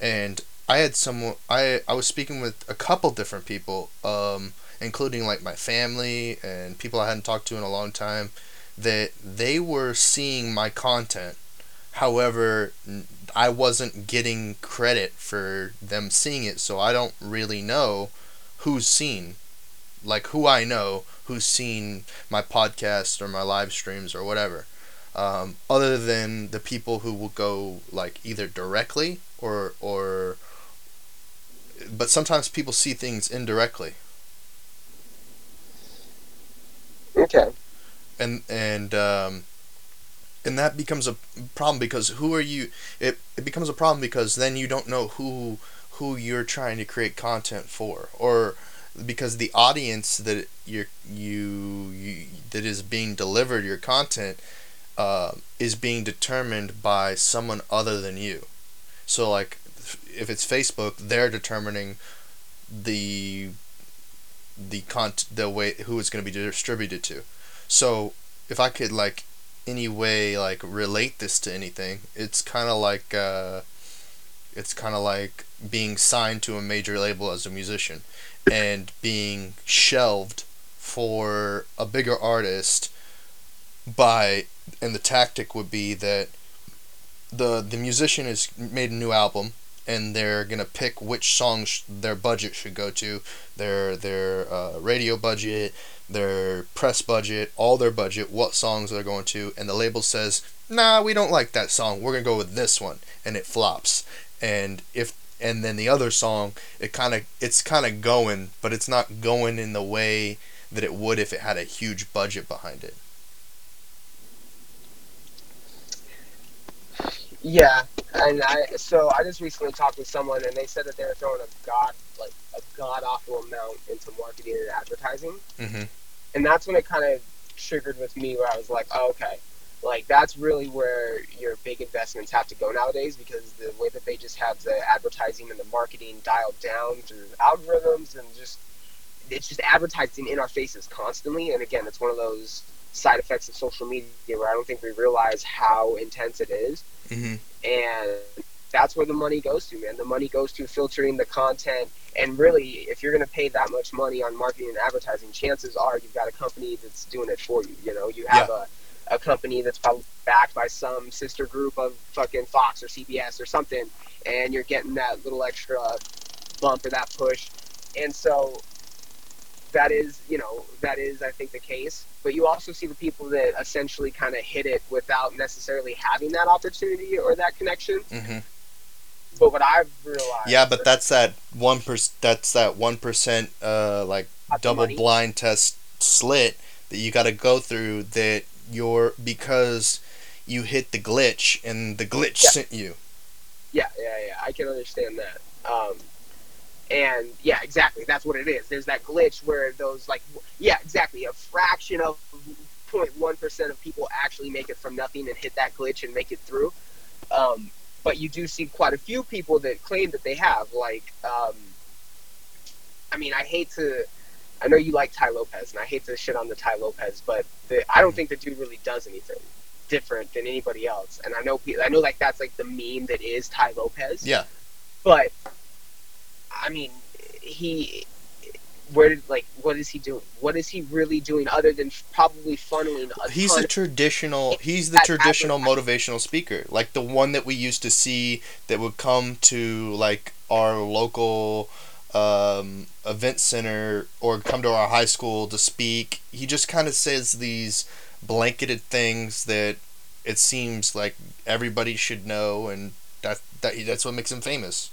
And I had some I I was speaking with a couple different people, um, including like my family and people I hadn't talked to in a long time, that they were seeing my content. However, I wasn't getting credit for them seeing it, so I don't really know who's seen, like who I know who's seen my podcast or my live streams or whatever. Um, other than the people who will go like either directly or or but sometimes people see things indirectly. Okay. And and um, and that becomes a problem because who are you? It it becomes a problem because then you don't know who who you're trying to create content for or because the audience that you, you that is being delivered your content uh, is being determined by someone other than you so like if it's facebook they're determining the the con the way who it's going to be distributed to. So if I could like any way like relate this to anything, it's kind of like uh, it's kind of like being signed to a major label as a musician and being shelved for a bigger artist by and the tactic would be that the the musician has made a new album and they're gonna pick which songs their budget should go to, their their uh, radio budget, their press budget, all their budget, what songs they're going to, and the label says, "Nah, we don't like that song. We're gonna go with this one," and it flops. And if and then the other song, it kind of it's kind of going, but it's not going in the way that it would if it had a huge budget behind it. Yeah, and I so I just recently talked with someone and they said that they were throwing a god like a god awful amount into marketing and advertising, Mm-hmm. and that's when it kind of triggered with me where I was like, oh, okay, like that's really where your big investments have to go nowadays because the way that they just have the advertising and the marketing dialed down through algorithms and just it's just advertising in our faces constantly, and again, it's one of those side effects of social media where I don't think we realize how intense it is Mm-hmm. and that's where the money goes to man. The money goes to filtering the content. And really if you're going to pay that much money on marketing and advertising chances are you've got a company that's doing it for you you know? You have a, a company that's probably backed by some sister group of fucking fox or cbs or something and you're getting that little extra bump or that push. And so that is you know that is i think the case but you also see the people that essentially kind of hit it without necessarily having that opportunity or that connection Mm-hmm. but what i've realized Yeah, but that's that one per. That's that one percent. Uh, like double blind test slit that you got to go through. That you're because you hit the glitch and the glitch Yeah. sent you. yeah yeah yeah i can understand that um and yeah exactly. That's what it is. There's that glitch where those like yeah exactly. A fraction of 0.1% of people actually make it from nothing and hit that glitch and make it through. Um but you do see quite a few people that claim that they have like um i mean i hate to i know you like Tai Lopez and i hate to shit on the Tai Lopez but the, i don't think the dude really does anything different than anybody else. And i know i know like that's like the meme that is Tai Lopez. Yeah. but I mean, he where did like what is he doing? What is he really doing other than probably funneling He's the traditional. He's the traditional motivational speaker, like the one that we used to see that would come to like our local um, event center or come to our high school to speak. He just kind of says these blanketed things that it seems like everybody should know, and that that that's what makes him famous.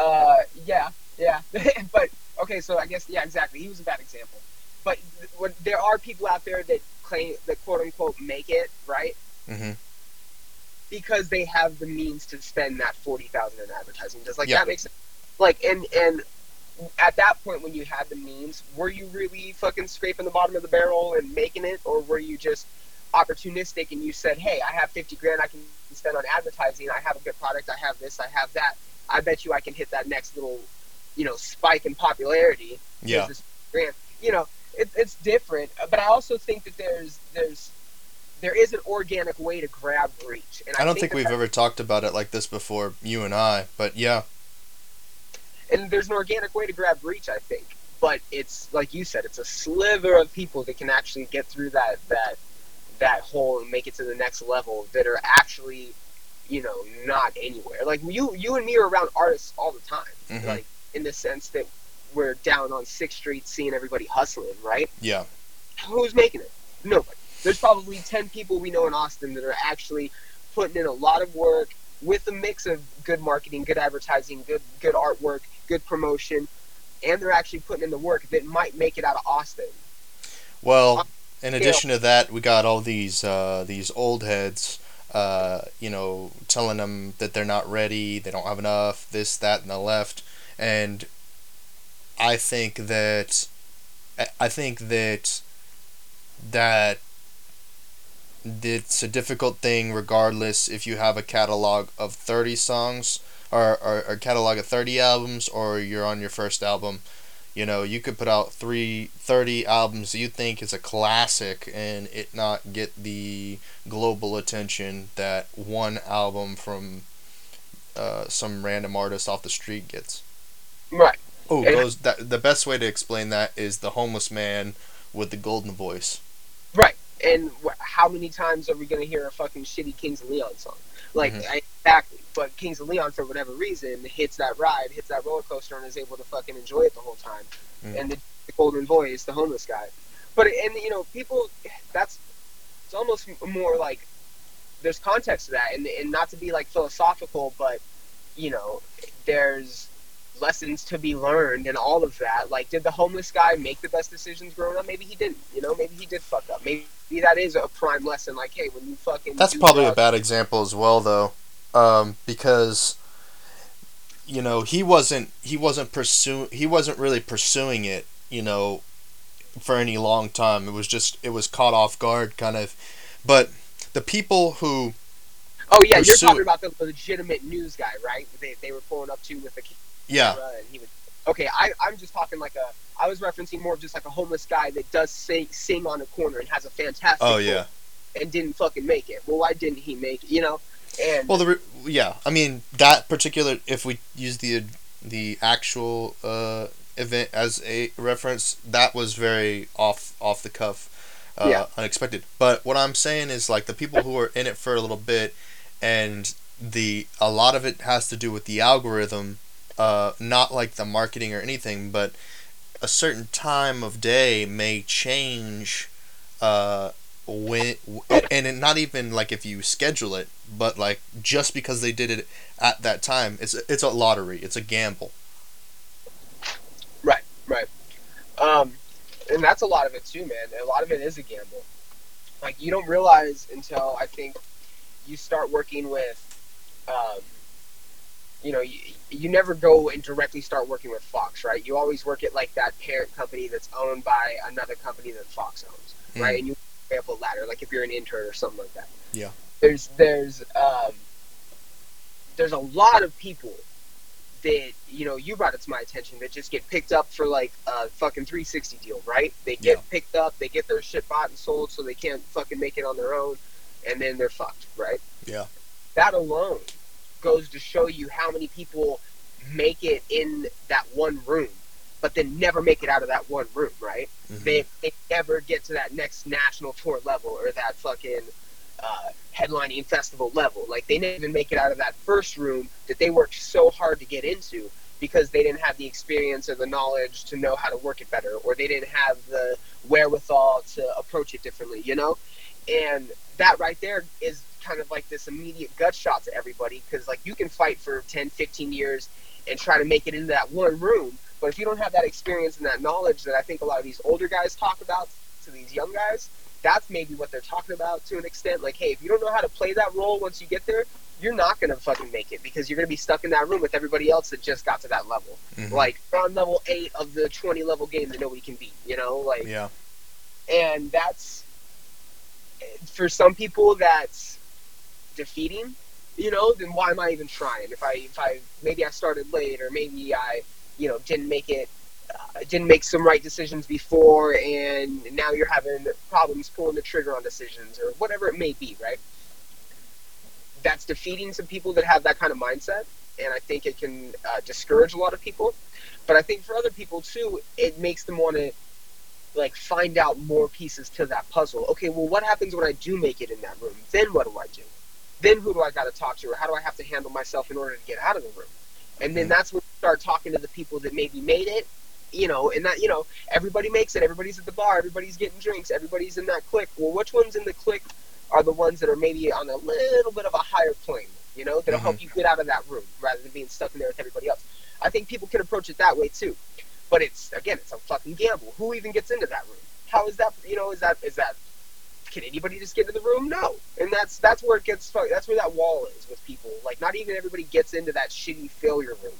Uh, yeah, yeah. but okay, so I guess yeah, exactly. He was a bad example. But th- there are people out there that claim that quote unquote make it right hmm because they have the means to spend that forty thousand in advertising. Does like Yeah. that makes sense? Like and and at that point when you had the means, were you really fucking scraping the bottom of the barrel and making it, or were you just opportunistic and you said, "Hey, I have fifty grand I can spend on advertising. I have a good product. I have this. I have that. I bet you I can hit that next little, you know, spike in popularity." Yeah. You know, it, it's different, but I also think that there's there's there is an organic way to grab reach. And I don't think that we've ever talked about it like this before, you and I. But yeah, and there's an organic way to grab reach, I think. But it's like you said, it's a sliver of people that can actually get through that that that hole and make it to the next level that are actually, you know, not anywhere. Like you you and me are around artists all the time. Mhm. Like in the sense that we're down on Sixth Street seeing everybody hustling, right? yeah, Who's making it? Nobody. There's probably ten people we know in Austin that are actually putting in a lot of work with a mix of good marketing, good advertising, good good artwork, good promotion, and they're actually putting in the work that might make it out of Austin. Well, in addition to that, we got all these uh, these old heads, uh, you know, telling them that they're not ready, they don't have enough, this, that, and the left, and I think that I- think that that it's a difficult thing regardless if you have a catalog of 30 songs or, or, or catalog of 30 albums or you're on your first album You know, you could put out three, 30 albums you think is a classic and it not get the global attention that one album from uh, some random artist off the street gets. Right. Oh, those that the best way to explain that is the homeless man with the golden voice. Right. And wh- how many times are we going to hear a fucking shitty Kings of Leon song? Like, Mhm. I, exactly. But Kings of Leon, for whatever reason, hits that ride, hits that roller coaster, and is able to fucking enjoy it the whole time. Mm. And the, the golden is the homeless guy. But, and, you know, people, that's, it's almost more like, there's context to that. And, and not to be, like, philosophical, but, you know, there's lessons to be learned and all of that. Like, did the homeless guy make the best decisions growing up? Maybe he didn't. You know, maybe he did fuck up. Maybe that is a prime lesson. Like, hey, when you fucking That's probably a bad example as well, though, um, because you know he wasn't he wasn't pursuing he wasn't really pursuing it, you know, for any long time. It was just it was caught off guard, kind of. But the people who Oh yeah, you're talking about the legitimate news guy, right? They, they were pulling up to with the yeah he would. Okay, I I'm just talking like a. I was referencing more of just like a homeless guy that does sing sing on a corner and has a fantastic. oh yeah And didn't fucking make it. Well, why didn't he make it? You know. And well the re- yeah I mean that particular if we use the the actual uh, event as a reference that was very off off the cuff uh, Yeah. unexpected but what i'm saying is like the people who are in it for a little bit and the a lot of it has to do with the algorithm uh, not like the marketing or anything but a certain time of day may change uh, when and not even like if you schedule it but like just because they did it at that time it's it's a lottery it's a gamble Right, right. Um, and that's a lot of it too, man. A lot of it is a gamble. Like you don't realize until I think you start working with, um, you know, you, you never go and directly start working with Fox, right? You always work at like that parent company that's owned by another company that Fox owns, right? And you way up a ladder, like if you're an intern or something like that. Yeah. There's there's um, there's a lot of people that you know you brought it to my attention that just get picked up for like a fucking 360 deal, right? They get Yeah. picked up, they get their shit bought and sold, so they can't fucking make it on their own, and then they're fucked, right? Yeah. That alone goes to show you how many people make it in that one room, but then never make it out of that one room, right? Mhm. They they never get to that next national tour level or that fucking uh, headlining festival level. Like they didn't even make it out of that first room that they worked so hard to get into because they didn't have the experience or the knowledge to know how to work it better, or they didn't have the wherewithal to approach it differently. You know, and that right there is kind of like this immediate gut shot to everybody because like you can fight for 10 15 years and try to make it into that one room but if you don't have that experience and that knowledge that i think a lot of these older guys talk about to these young guys that's maybe what they're talking about to an extent. Like hey if you don't know how to play that role once you get there you're not going to fucking make it because you're going to be stuck in that room with everybody else that just got to that level. Mhm. like on level 8 of the 20 level game that nobody can beat you know? Like yeah. and that's for some people that's defeating you know then why am i even trying if i if i maybe i started late or maybe i you know didn't make it uh, didn't make some right decisions before and now you're having problems pulling the trigger on decisions or whatever it may be right that's defeating some people that have that kind of mindset and i think it can uh, discourage a lot of people but i think for other people too it makes them want to like find out more pieces to that puzzle. Okay, well, what happens when I do make it in that room? Then what do I do? Then who do I got to talk to, or how do I have to handle myself in order to get out of the room? And then Mhm. that's when you start talking to the people that maybe made it, you know, and that you know everybody makes it. Everybody's at the bar. Everybody's getting drinks. Everybody's in that clique. Well, which ones in the clique are the ones that are maybe on a little bit of a higher plane? You know, that'll help you get out of that room rather than being stuck in there with everybody else. I think people can approach it that way too. But it's again, it's a fucking gamble. Who even gets into that room? How is that? You know, is that is that? Can anybody just get into the room? No, and that's that's where it gets. fuck- That's where that wall is with people. Like, not even everybody gets into that shitty failure room.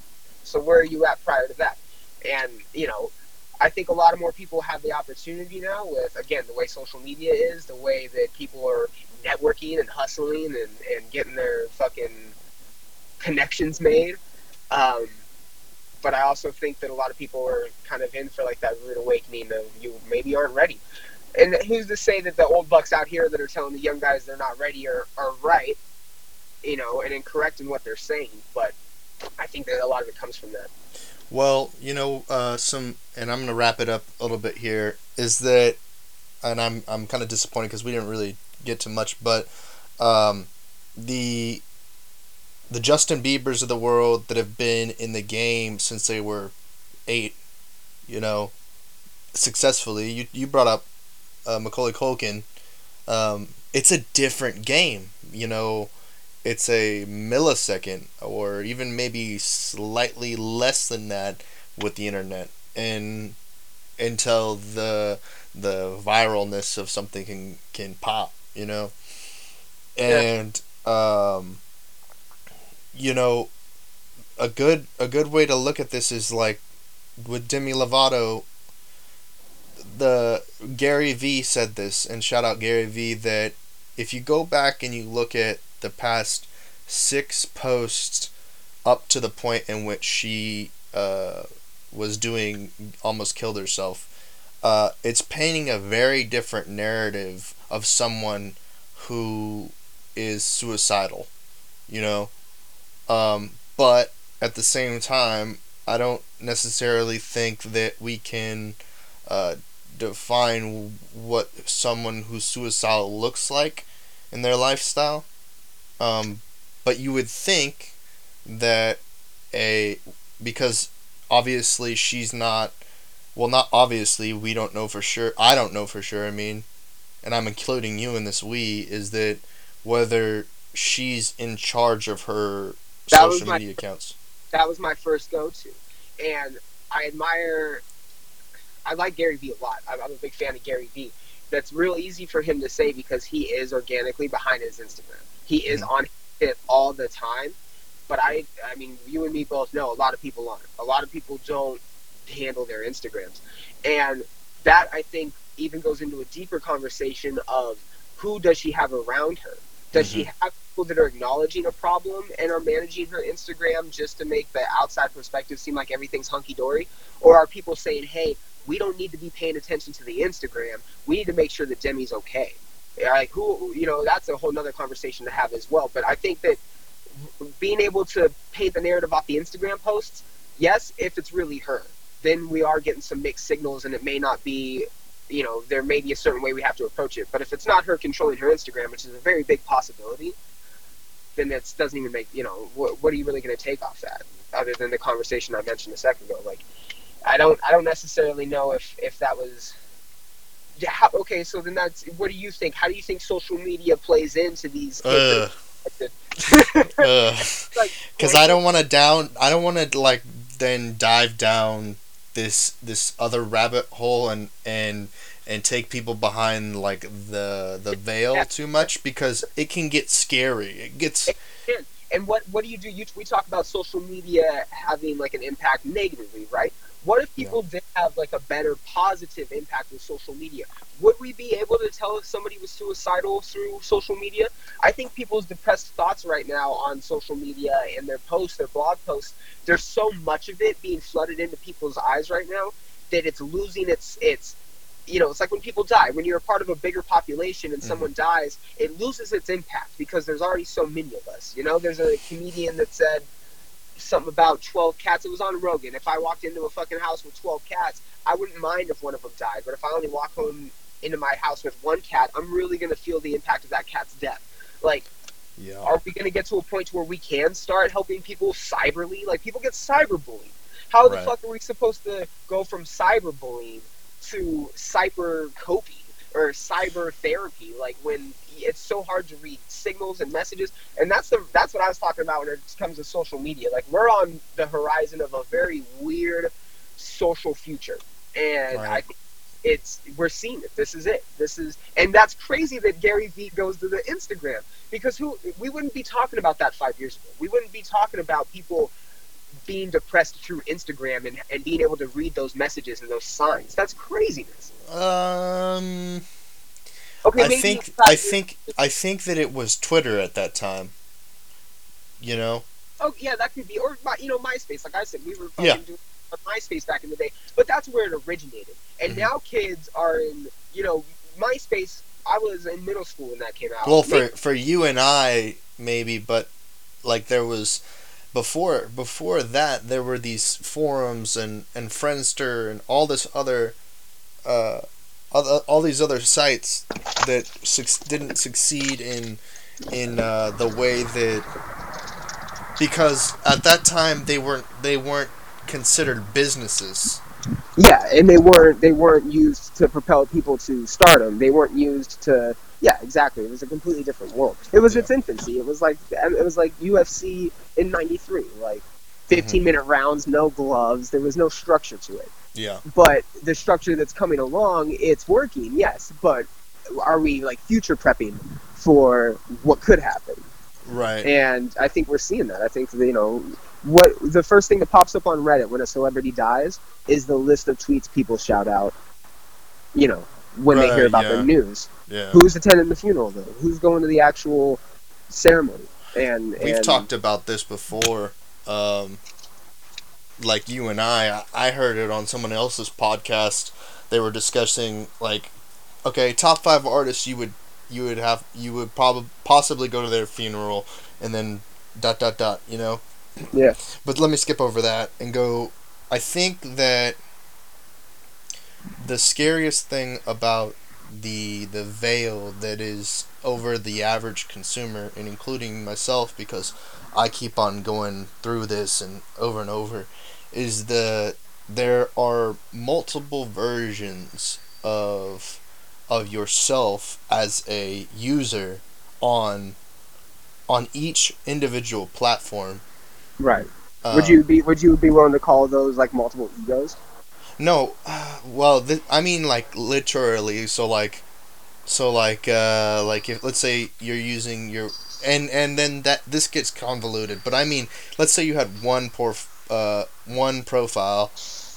So where are you at prior to that? And you know, I think a lot of more people have the opportunity now with again the way social media is, the way that people are networking and hustling and, and getting their fucking connections made. Um, but I also think that a lot of people are kind of in for like that rude awakening of you maybe aren't ready. And who's to say that the old bucks out here that are telling the young guys they're not ready are, are right, you know, and incorrect in what they're saying. But I think that a lot of it comes from that. Well, you know, uh, some, and I'm gonna wrap it up a little bit here. Is that, and I'm I'm kind of disappointed because we didn't really get to much, but um, the the Justin Biebers of the world that have been in the game since they were eight, you know, successfully. You you brought up uh, Macaulay Culkin. Um, it's a different game, you know. It's a millisecond, or even maybe slightly less than that, with the internet, and until the the viralness of something can can pop, you know. And yeah. um, you know, a good a good way to look at this is like with Demi Lovato. The Gary Vee said this, and shout out Gary Vee that if you go back and you look at the past six posts up to the point in which she uh, was doing almost killed herself, uh, it's painting a very different narrative of someone who is suicidal. You know, um, but at the same time, I don't necessarily think that we can uh, define what someone who's suicidal looks like in their lifestyle. Um, but you would think that a because obviously she's not well not obviously we don't know for sure i don't know for sure i mean and i'm including you in this we is that whether she's in charge of her that social media accounts. That was my first go-to, and I admire. I like Gary Vee a lot. I'm, I'm a big fan of Gary Vee. That's real easy for him to say because he is organically behind his Instagram. He is mm-hmm. on it all the time. But I, I mean, you and me both know a lot of people aren't. A lot of people don't handle their Instagrams, and that I think even goes into a deeper conversation of who does she have around her does mm-hmm. she have people that are acknowledging a problem and are managing her Instagram just to make the outside perspective seem like everything's hunky dory? Or are people saying, hey, we don't need to be paying attention to the Instagram. We need to make sure that Demi's okay. Like who, you know, that's a whole nother conversation to have as well. But I think that being able to paint the narrative off the Instagram posts, yes, if it's really her, then we are getting some mixed signals, and it may not be you know, there may be a certain way we have to approach it. But if it's not her controlling her Instagram, which is a very big possibility, then it doesn't even make, you know, what, what are you really going to take off that other than the conversation I mentioned a second ago? Like, I don't, I don't necessarily know if, if that was, yeah, how, okay, so then that's, what do you think? How do you think social media plays into these? Uh, Because like, I don't want to down, I don't want to like then dive down this this other rabbit hole and and and take people behind like the the veil too much because it can get scary. It gets. And what what do you do? You, we talk about social media having like an impact negatively, right? What if people yeah. did have like a better positive impact with social media? Would we be able to tell if somebody was suicidal through social media? I think people's depressed thoughts right now on social media and their posts, their blog posts, there's so much of it being flooded into people's eyes right now that it's losing its its you know, it's like when people die. When you're a part of a bigger population and mm-hmm. someone dies, it loses its impact because there's already so many of us. You know, there's a comedian that said something about 12 cats. It was on Rogan. If I walked into a fucking house with 12 cats, I wouldn't mind if one of them died. But if I only walk home into my house with one cat, I'm really going to feel the impact of that cat's death. Like, yeah. are we going to get to a point where we can start helping people cyberly? Like, people get cyberbullied. How right. the fuck are we supposed to go from cyberbullying to cyber coping or cyber therapy? Like, when it's so hard to read signals and messages, and that's the that's what I was talking about when it comes to social media. Like we're on the horizon of a very weird social future, and right. I think it's we're seeing it. This is it. This is, and that's crazy that Gary Vee goes to the Instagram because who we wouldn't be talking about that five years ago. We wouldn't be talking about people being depressed through Instagram and, and being able to read those messages and those signs. That's craziness. Um. Okay, I think I think I think that it was Twitter at that time. You know. oh yeah, that could be, or my, you know, MySpace. Like I said, we were fucking Yeah. doing MySpace back in the day, but that's where it originated. And Mhm. now kids are in, you know, MySpace. I was in middle school when that came out. Well, for for you and I maybe, but like there was before before that there were these forums and and Friendster and all this other uh other, all these other sites that suc- didn't succeed in in uh, the way that because at that time they weren't they weren't considered businesses. Yeah, and they weren't they weren't used to propel people to stardom. They weren't used to yeah, exactly. It was a completely different world. It was Yeah. its infancy. It was like it was like UFC in '93, like 15 minute rounds, no gloves. There was no structure to it. Yeah. But the structure that's coming along, it's working, yes. But are we like future prepping for what could happen? Right. And I think we're seeing that. I think you know what the first thing that pops up on Reddit when a celebrity dies is the list of tweets people shout out. You know when they hear about yeah. the news. yeah. Who's attending the funeral though? Who's going to the actual ceremony? And We've and, talked about this before. Um, like you and I, I heard it on someone else's podcast. They were discussing like, okay, top five artists you would you would have you would probably possibly go to their funeral, and then dot dot dot. You know. Yeah. But let me skip over that and go. I think that the scariest thing about the the veil that is over the average consumer and including myself because I keep on going through this and over and over is the there are multiple versions of of yourself as a user on on each individual platform right. uh, would you be Would you be willing to call those like multiple egos? No, well, th- I mean like literally. So like, so like, uh, like if let's say you're using your and and then that this gets convoluted. But I mean, let's say you had one por uh one profile,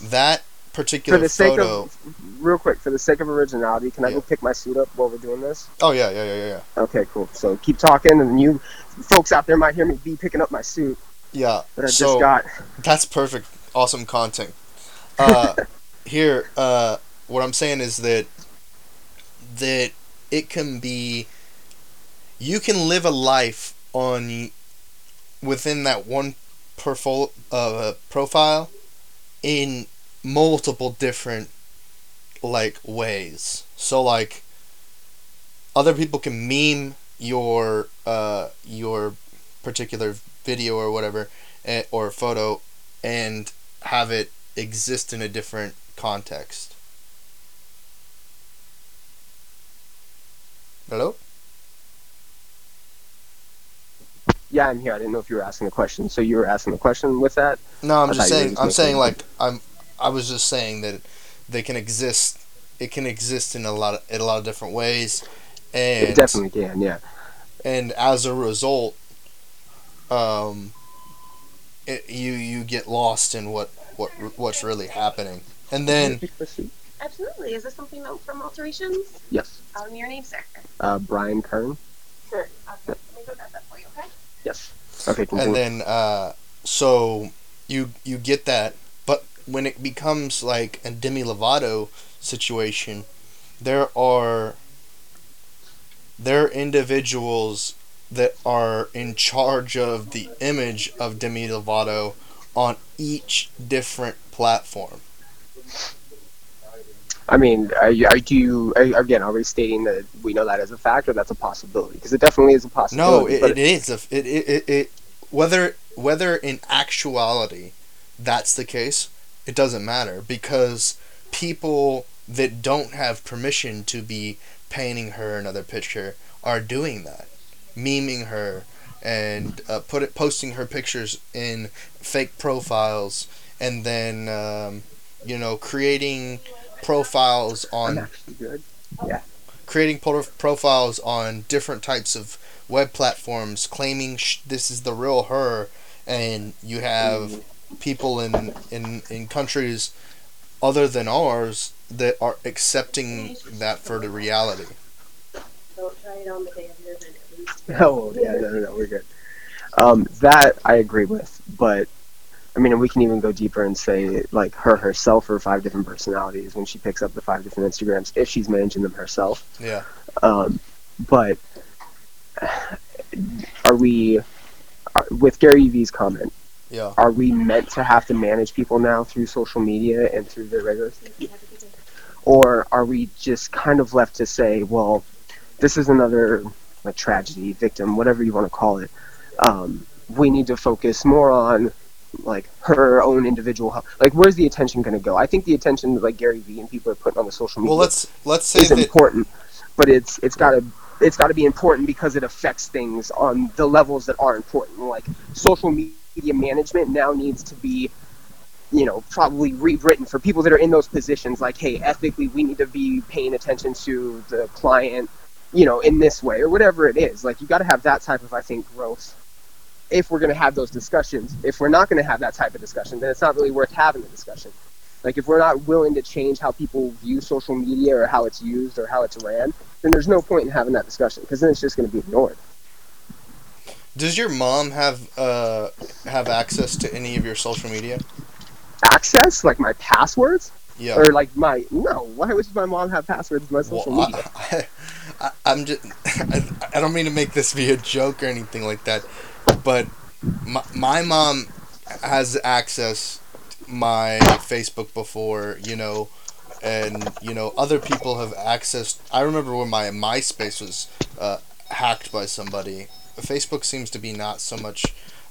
that For particular the sake photo. of real quick, for the sake of originality, can I Yeah. go pick my suit up while we're doing this? oh yeah, yeah, yeah, yeah, yeah. Okay, cool. So keep talking, and you folks out there might hear me be picking up my suit Yeah. that I so just got. That's perfect. Awesome content. Uh, here, uh, what I'm saying is that that it can be. You can live a life on within that one uh, profile in multiple different like ways. So like other people can meme your uh, your particular video or whatever eh, or photo and have it exist in a different context. Hello? Yeah, I'm here. I didn't know if you were asking a question. So you were asking a question with that? No, I'm I just thought you were saying just I'm saying like I'm I was just saying that they can exist it can exist in a lot of in a lot of different ways and it definitely can. Yeah. and as a result um it, you you get lost in what what what's really happening. And then Absolutely. Is this something though from alterations? yes, Tell me your name, sir. uh, Brian Kern. Sure. Okay. Let me go grab that for you, okay? Yes. Okay. Continue. and then uh, so you you get that but when it becomes like a demi lovato situation there are there are individuals that are in charge of the image of demi lovato on each different platform I mean, are you, are you are, again? Are we stating that we know that as a fact, or that's a possibility? Because it definitely is a no possibility. it, it is a, it, it, it, it whether whether in actuality that's the case it doesn't matter because people that don't have permission to be painting her another picture are doing that memeing her and uh, put it posting her pictures in fake profiles and then um, you know creating profiles on actually good. creating pro- profiles on different types of web platforms claiming sh- this is the real her and you have people in, in in countries other than ours that are accepting that for the reality Don't try it on the day of your event, at least. Oh yeah, no, no, no, we're good. Um, that I agree with, but I mean, we can even go deeper and say like her herself or five different personalities when she picks up the five different Instagrams if she's managing them herself. Yeah. Um, but are we are, with Gary Vee's comment? Yeah. Are we meant to have to manage people now through social media and through their regular, or are we just kind of left to say, well, this is another like tragedy, victim, whatever you want to call it. Um, we need to focus more on like her own individual health. Like, where's the attention going to go? I think the attention that like Gary Vee and people are putting on the social media Well, let's let's say is that important, but it's it's got to it's got to be important because it affects things on the levels that are important. Like social media management now needs to be, you know, probably rewritten for people that are in those positions. Like, hey, ethically, we need to be paying attention to the client, you know, in this way or whatever it is. Like, you got to have that type of, I think, growth. If we're going to have those discussions, if we're not going to have that type of discussion, then it's not really worth having the discussion. Like if we're not willing to change how people view social media or how it's used or how it's ran, then there's no point in having that discussion because then it's just going to be ignored. does your mom have uh have access to any of your social media? Access, like my passwords, Yeah. or like my no. Why would my mom have passwords to my social Well, media? I, I, I'm just. I, I don't mean to make this be a joke or anything like that, but my, my mom has access my Facebook before, you know, and you know other people have accessed. I remember when my MySpace was uh, hacked by somebody. Facebook seems to be not so much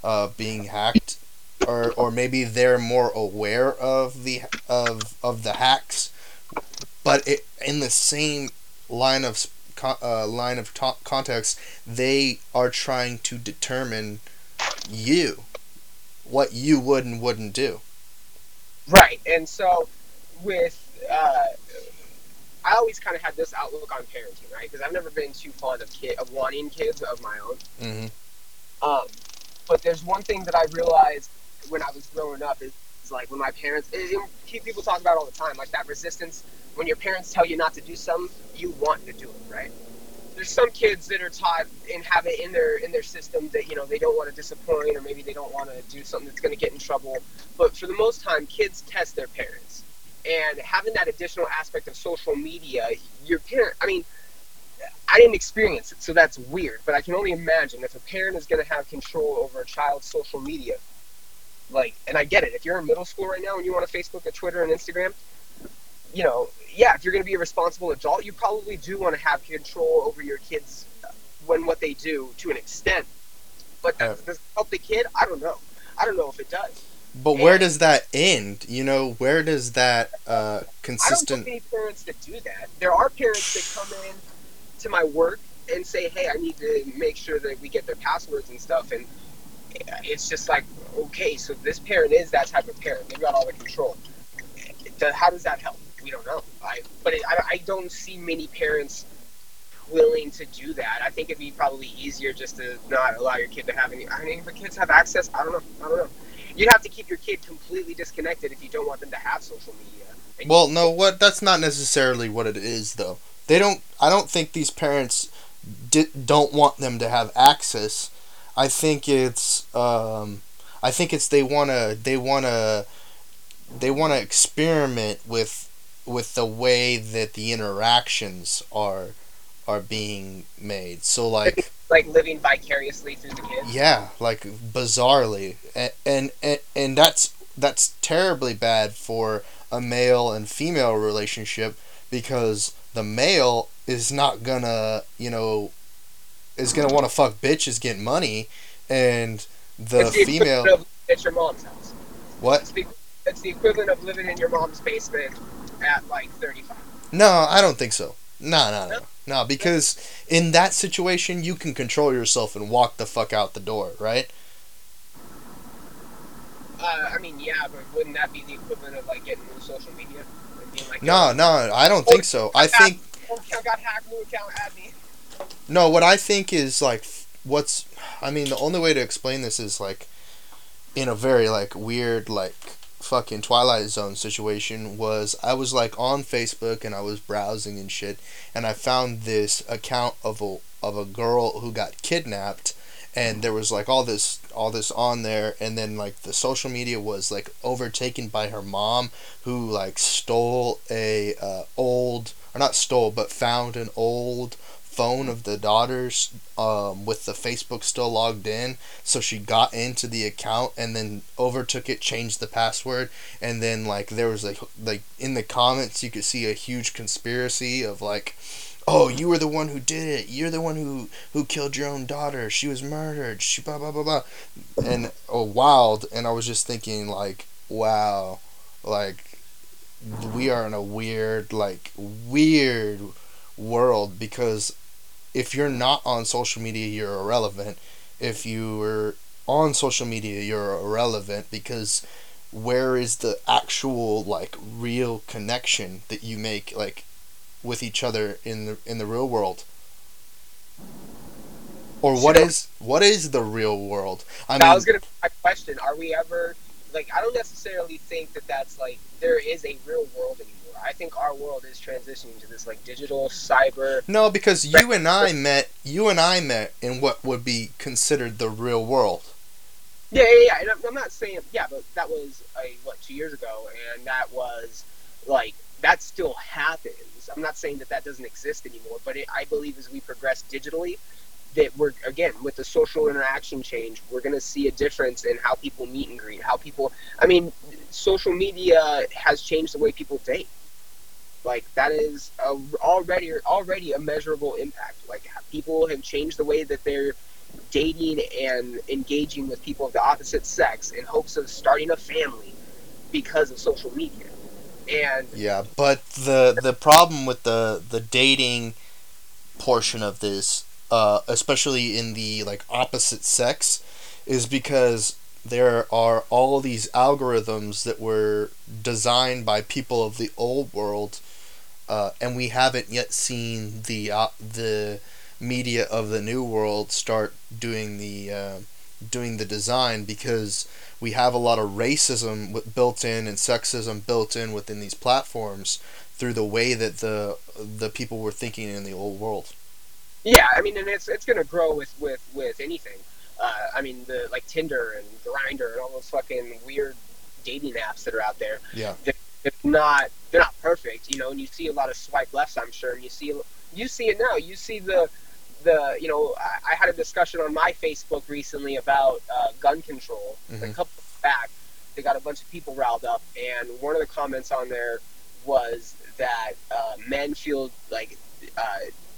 uh, being hacked, or or maybe they're more aware of the of of the hacks, but it in the same line of co- uh, line of to- context, they are trying to determine you, what you would and wouldn't do. Right, and so with uh, I always kind of had this outlook on parenting, right? Because I've never been too fond of kid of wanting kids of my own. Mm-hmm. Um, but there's one thing that I realized when I was growing up is, is like when my parents, it, it, people talk about it all the time, like that resistance. When your parents tell you not to do something, you want to do it, right? There's some kids that are taught and have it in their in their system that you know they don't want to disappoint or maybe they don't want to do something that's going to get in trouble. But for the most time, kids test their parents, and having that additional aspect of social media, your parent, I mean. I didn't experience it, so that's weird. But I can only imagine if a parent is going to have control over a child's social media, like, and I get it. If you're in middle school right now and you want a Facebook, a Twitter, and Instagram, you know, yeah, if you're going to be a responsible adult, you probably do want to have control over your kids when what they do to an extent. But Yeah. does it help the kid? I don't know. I don't know if it does. But where does that end? You know, where does that uh, I don't know consistent? any parents that do that. There are parents that come in to my work and say, "Hey, I need to make sure that we get their passwords and stuff." And it's just like, okay, so this parent is that type of parent. They've got all the control. How does that help? We don't know. I, but it, I, I don't see many parents willing to do that. I think it'd be probably easier just to not allow your kid to have any. I mean, if kids have access, I don't know. I don't know. You'd have to keep your kid completely disconnected if you don't want them to have social media. And Well, no, what that's not necessarily what it is though. They don't I don't think these parents di- don't want them to have access. I think it's um I think it's they want to they want to they want to experiment with with the way that the interactions are are being made. So like like living vicariously through the kids. yeah, like bizarrely, and, and and and that's that's terribly bad for a male and female relationship because the male is not gonna, you know, is gonna want to fuck bitches, get money, and the it's female at your mom's house. what? It's the, it's the equivalent of living in your mom's basement at like 35. No, I don't think so. No, no, no, no. Because in that situation, you can control yourself and walk the fuck out the door, right? Uh, I mean, yeah, but wouldn't that be the equivalent of like getting new social media? And being like, No, no, I don't think so. I think "Oh, account got hacked, new account, add me. No, what I think is like what's I mean the only way to explain this is like in a very like weird like fucking Twilight Zone situation was I was like on Facebook and I was browsing and shit and I found this account of a of a girl who got kidnapped and there was like all this all this on there and then like the social media was like overtaken by her mom who like stole a uh, old or not stole but found an old phone of the daughters um, with the Facebook still logged in. So she got into the account and then overtook it, changed the password, and then like there was like like in the comments you could see a huge conspiracy of like. Oh, you were the one who did it. You're the one who who killed your own daughter. She was murdered. She blah blah blah blah, and oh wild. And I was just thinking like, wow, like we are in a weird like weird world because if you're not on social media, you're irrelevant. If you're on social media, you're irrelevant because where is the actual like real connection that you make like with each other in the in the real world? Or what So- is what is the real world? I Now, I was gonna my question: Are we ever like? I don't necessarily think that that's like there is a real world anymore. I think our world is transitioning to this like digital cyber. no, because you and I met you and I met in what would be considered the real world. Yeah, yeah, yeah. And I'm, I'm not saying yeah, but that was a what two years ago, and that was like that still happens. I'm not saying that that doesn't exist anymore, but it, I believe as we progress digitally, that we're again with the social interaction change, we're going to see a difference in how people meet and greet, how people. I mean, social media has changed the way people date. Like that is a, already already a measurable impact. Like people have changed the way that they're dating and engaging with people of the opposite sex in hopes of starting a family because of social media. And Yeah, but the the problem with the the dating portion of this, uh, especially in the like opposite sex, is because there are all these algorithms that were designed by people of the old world, uh, and we haven't yet seen the uh, the media of the new world start doing the uh, doing the design because we have a lot of racism built in and sexism built in within these platforms through the way that the the people were thinking in the old world. yeah, I mean, and it's it's gonna grow with with with anything. Uh, I mean, the like Tinder and Grindr and all those fucking weird dating apps that are out there. Yeah. They're not they're not perfect, you know. And you see a lot of swipe lefts, I'm sure. And you see you see it now. You see the the you know I, I had a discussion on my Facebook recently about uh, gun control. A Mhm. couple of back, they got a bunch of people riled up, and one of the comments on there was that uh, men feel like uh,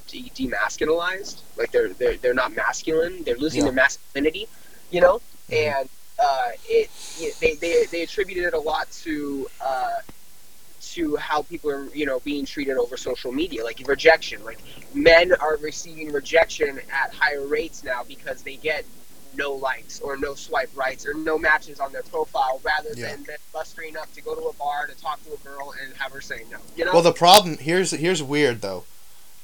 de- demasculinized, like they're they're they're not masculine. They're losing Yeah. their masculinity, you know. Mhm. And uh, it know, they, they they attributed it a lot to uh, to how people are you know being treated over social media, like rejection. Like men are receiving rejection at higher rates now because they get no likes or no swipe rights or no matches on their profile rather Yeah. than them mustering up to go to a bar to talk to a girl and have her say no. You know? Well, the problem here's here's weird though,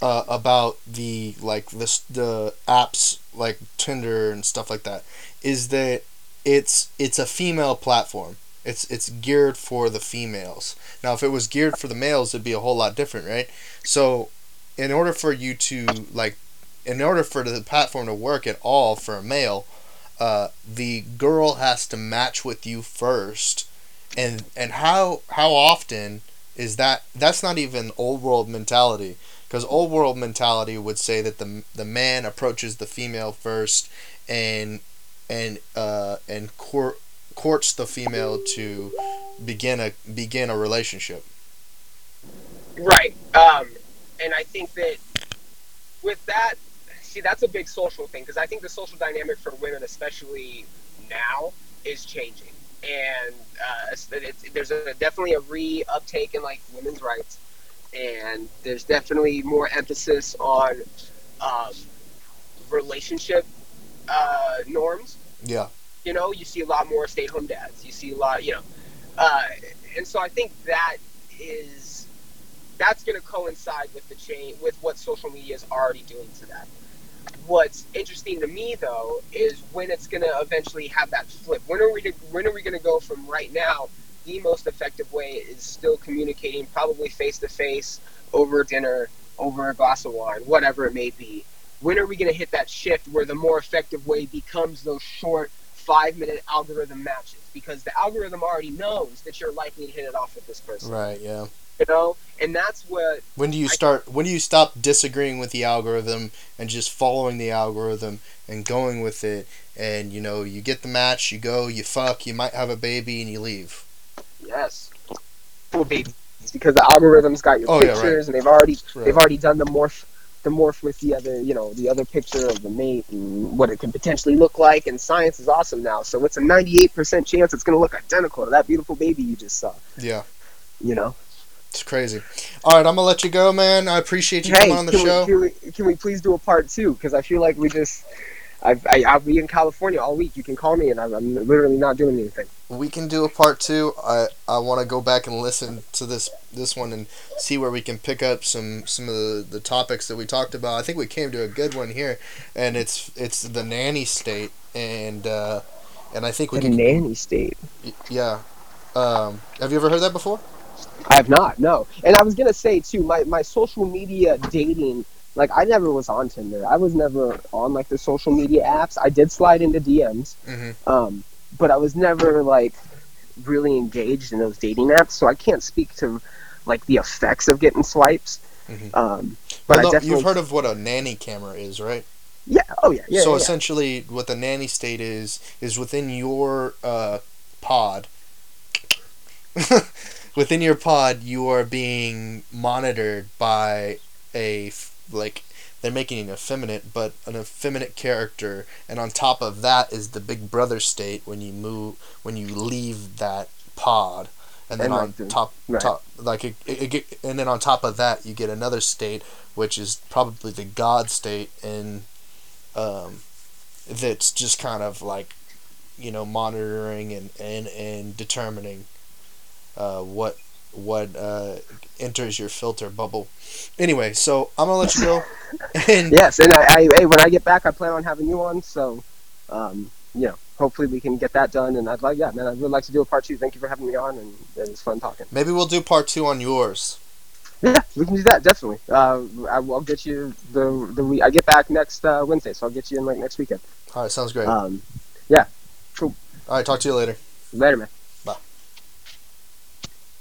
uh, about the like this the apps like Tinder and stuff like that, is that it's it's a female platform. It's it's geared for the females. Now, if it was geared for the males, it'd be a whole lot different, right? So, in order for you to like, in order for the platform to work at all for a male, uh, the girl has to match with you first, and and how how often is that that's not even old world mentality because old world mentality would say that the the man approaches the female first and and uh and court courts the female to begin a begin a relationship Right. Um, and I think that with that, see, that's a big social thing because I think the social dynamic for women, especially now, is changing. And uh, it's, it's, there's a, definitely a re uptake in like women's rights, and there's definitely more emphasis on um, relationship uh, norms yeah you know you see a lot more stay-at-home dads. You see a lot you know. Uh, and so i think that is that's going to coincide with the change with what social media is already doing to that what's interesting to me though is when it's going to eventually have that flip. When are we to, when are we going to go from right now the most effective way is still communicating probably face to face over dinner over a glass of wine whatever it may be. When are we going to hit that shift where the more effective way becomes those short five minute algorithm matches? Because the algorithm already knows that you're likely to hit it off with this person. Right. Yeah. You know, and that's what When do you I- start? When do you stop disagreeing with the algorithm and just following the algorithm and going with it? And you know, you get the match, you go, you fuck, you might have a baby, and you leave. yes, full babies because the algorithm's got your Oh, yeah, right. pictures and they've already Right. they've already done the morph the morph with the other you know the other picture of the mate and what it could potentially look like and science is awesome now so it's a 98% chance it's going to look identical to that beautiful baby you just saw Yeah. you know It's crazy. All right, I'm gonna let you go, man. I appreciate you hey coming on the can, show. We, can, we, can we please do a part two because i feel like we just I've, I, I'll be in California all week. You can call me, and I'm, I'm literally not doing anything. we can do a part two. I I want to go back and listen to this this one and see where we can pick up some some of the, the topics that we talked about. I think we came to a good one here, and it's it's the nanny state, and uh, and I think we The can nanny state. yeah. Um, have you ever heard that before? I have not, no. And I was gonna say too, my, my social media dating, like I never was on Tinder. I was never on like the social media apps. I did slide into DMs, Mhm. um, but I was never like really engaged in those dating apps. So I can't speak to like the effects of getting swipes. Mhm. Um, but I Well, no, definitely, you've heard of what a nanny camera is, right? yeah, oh yeah, yeah. so yeah, yeah. essentially, what the nanny state is is within your uh, pod. within your pod, you are being monitored by a f- like they're making an effeminate, but an effeminate character, and on top of that is the Big Brother state when you move when you leave that pod, and then And, on like, top right. top like it, it, it and then on top of that you get another state which is probably the God state and um, that's just kind of like you know monitoring and and, and determining uh, what what uh, enters your filter bubble. Anyway, so I'm gonna let you go. and Yes, and I, I, hey, when I get back, I plan on having you on. So, um, you know, hopefully we can get that done. And I'd like, yeah, man, I would like to do a part two. Thank you for having me on, and it was fun talking. maybe we'll do part two on yours. Yeah, we can do that definitely. Uh, I, I'll get you the the week. I get back next uh, Wednesday, so I'll get you in like next weekend. All right, sounds great. Um, yeah, All right, talk to you later. later, man.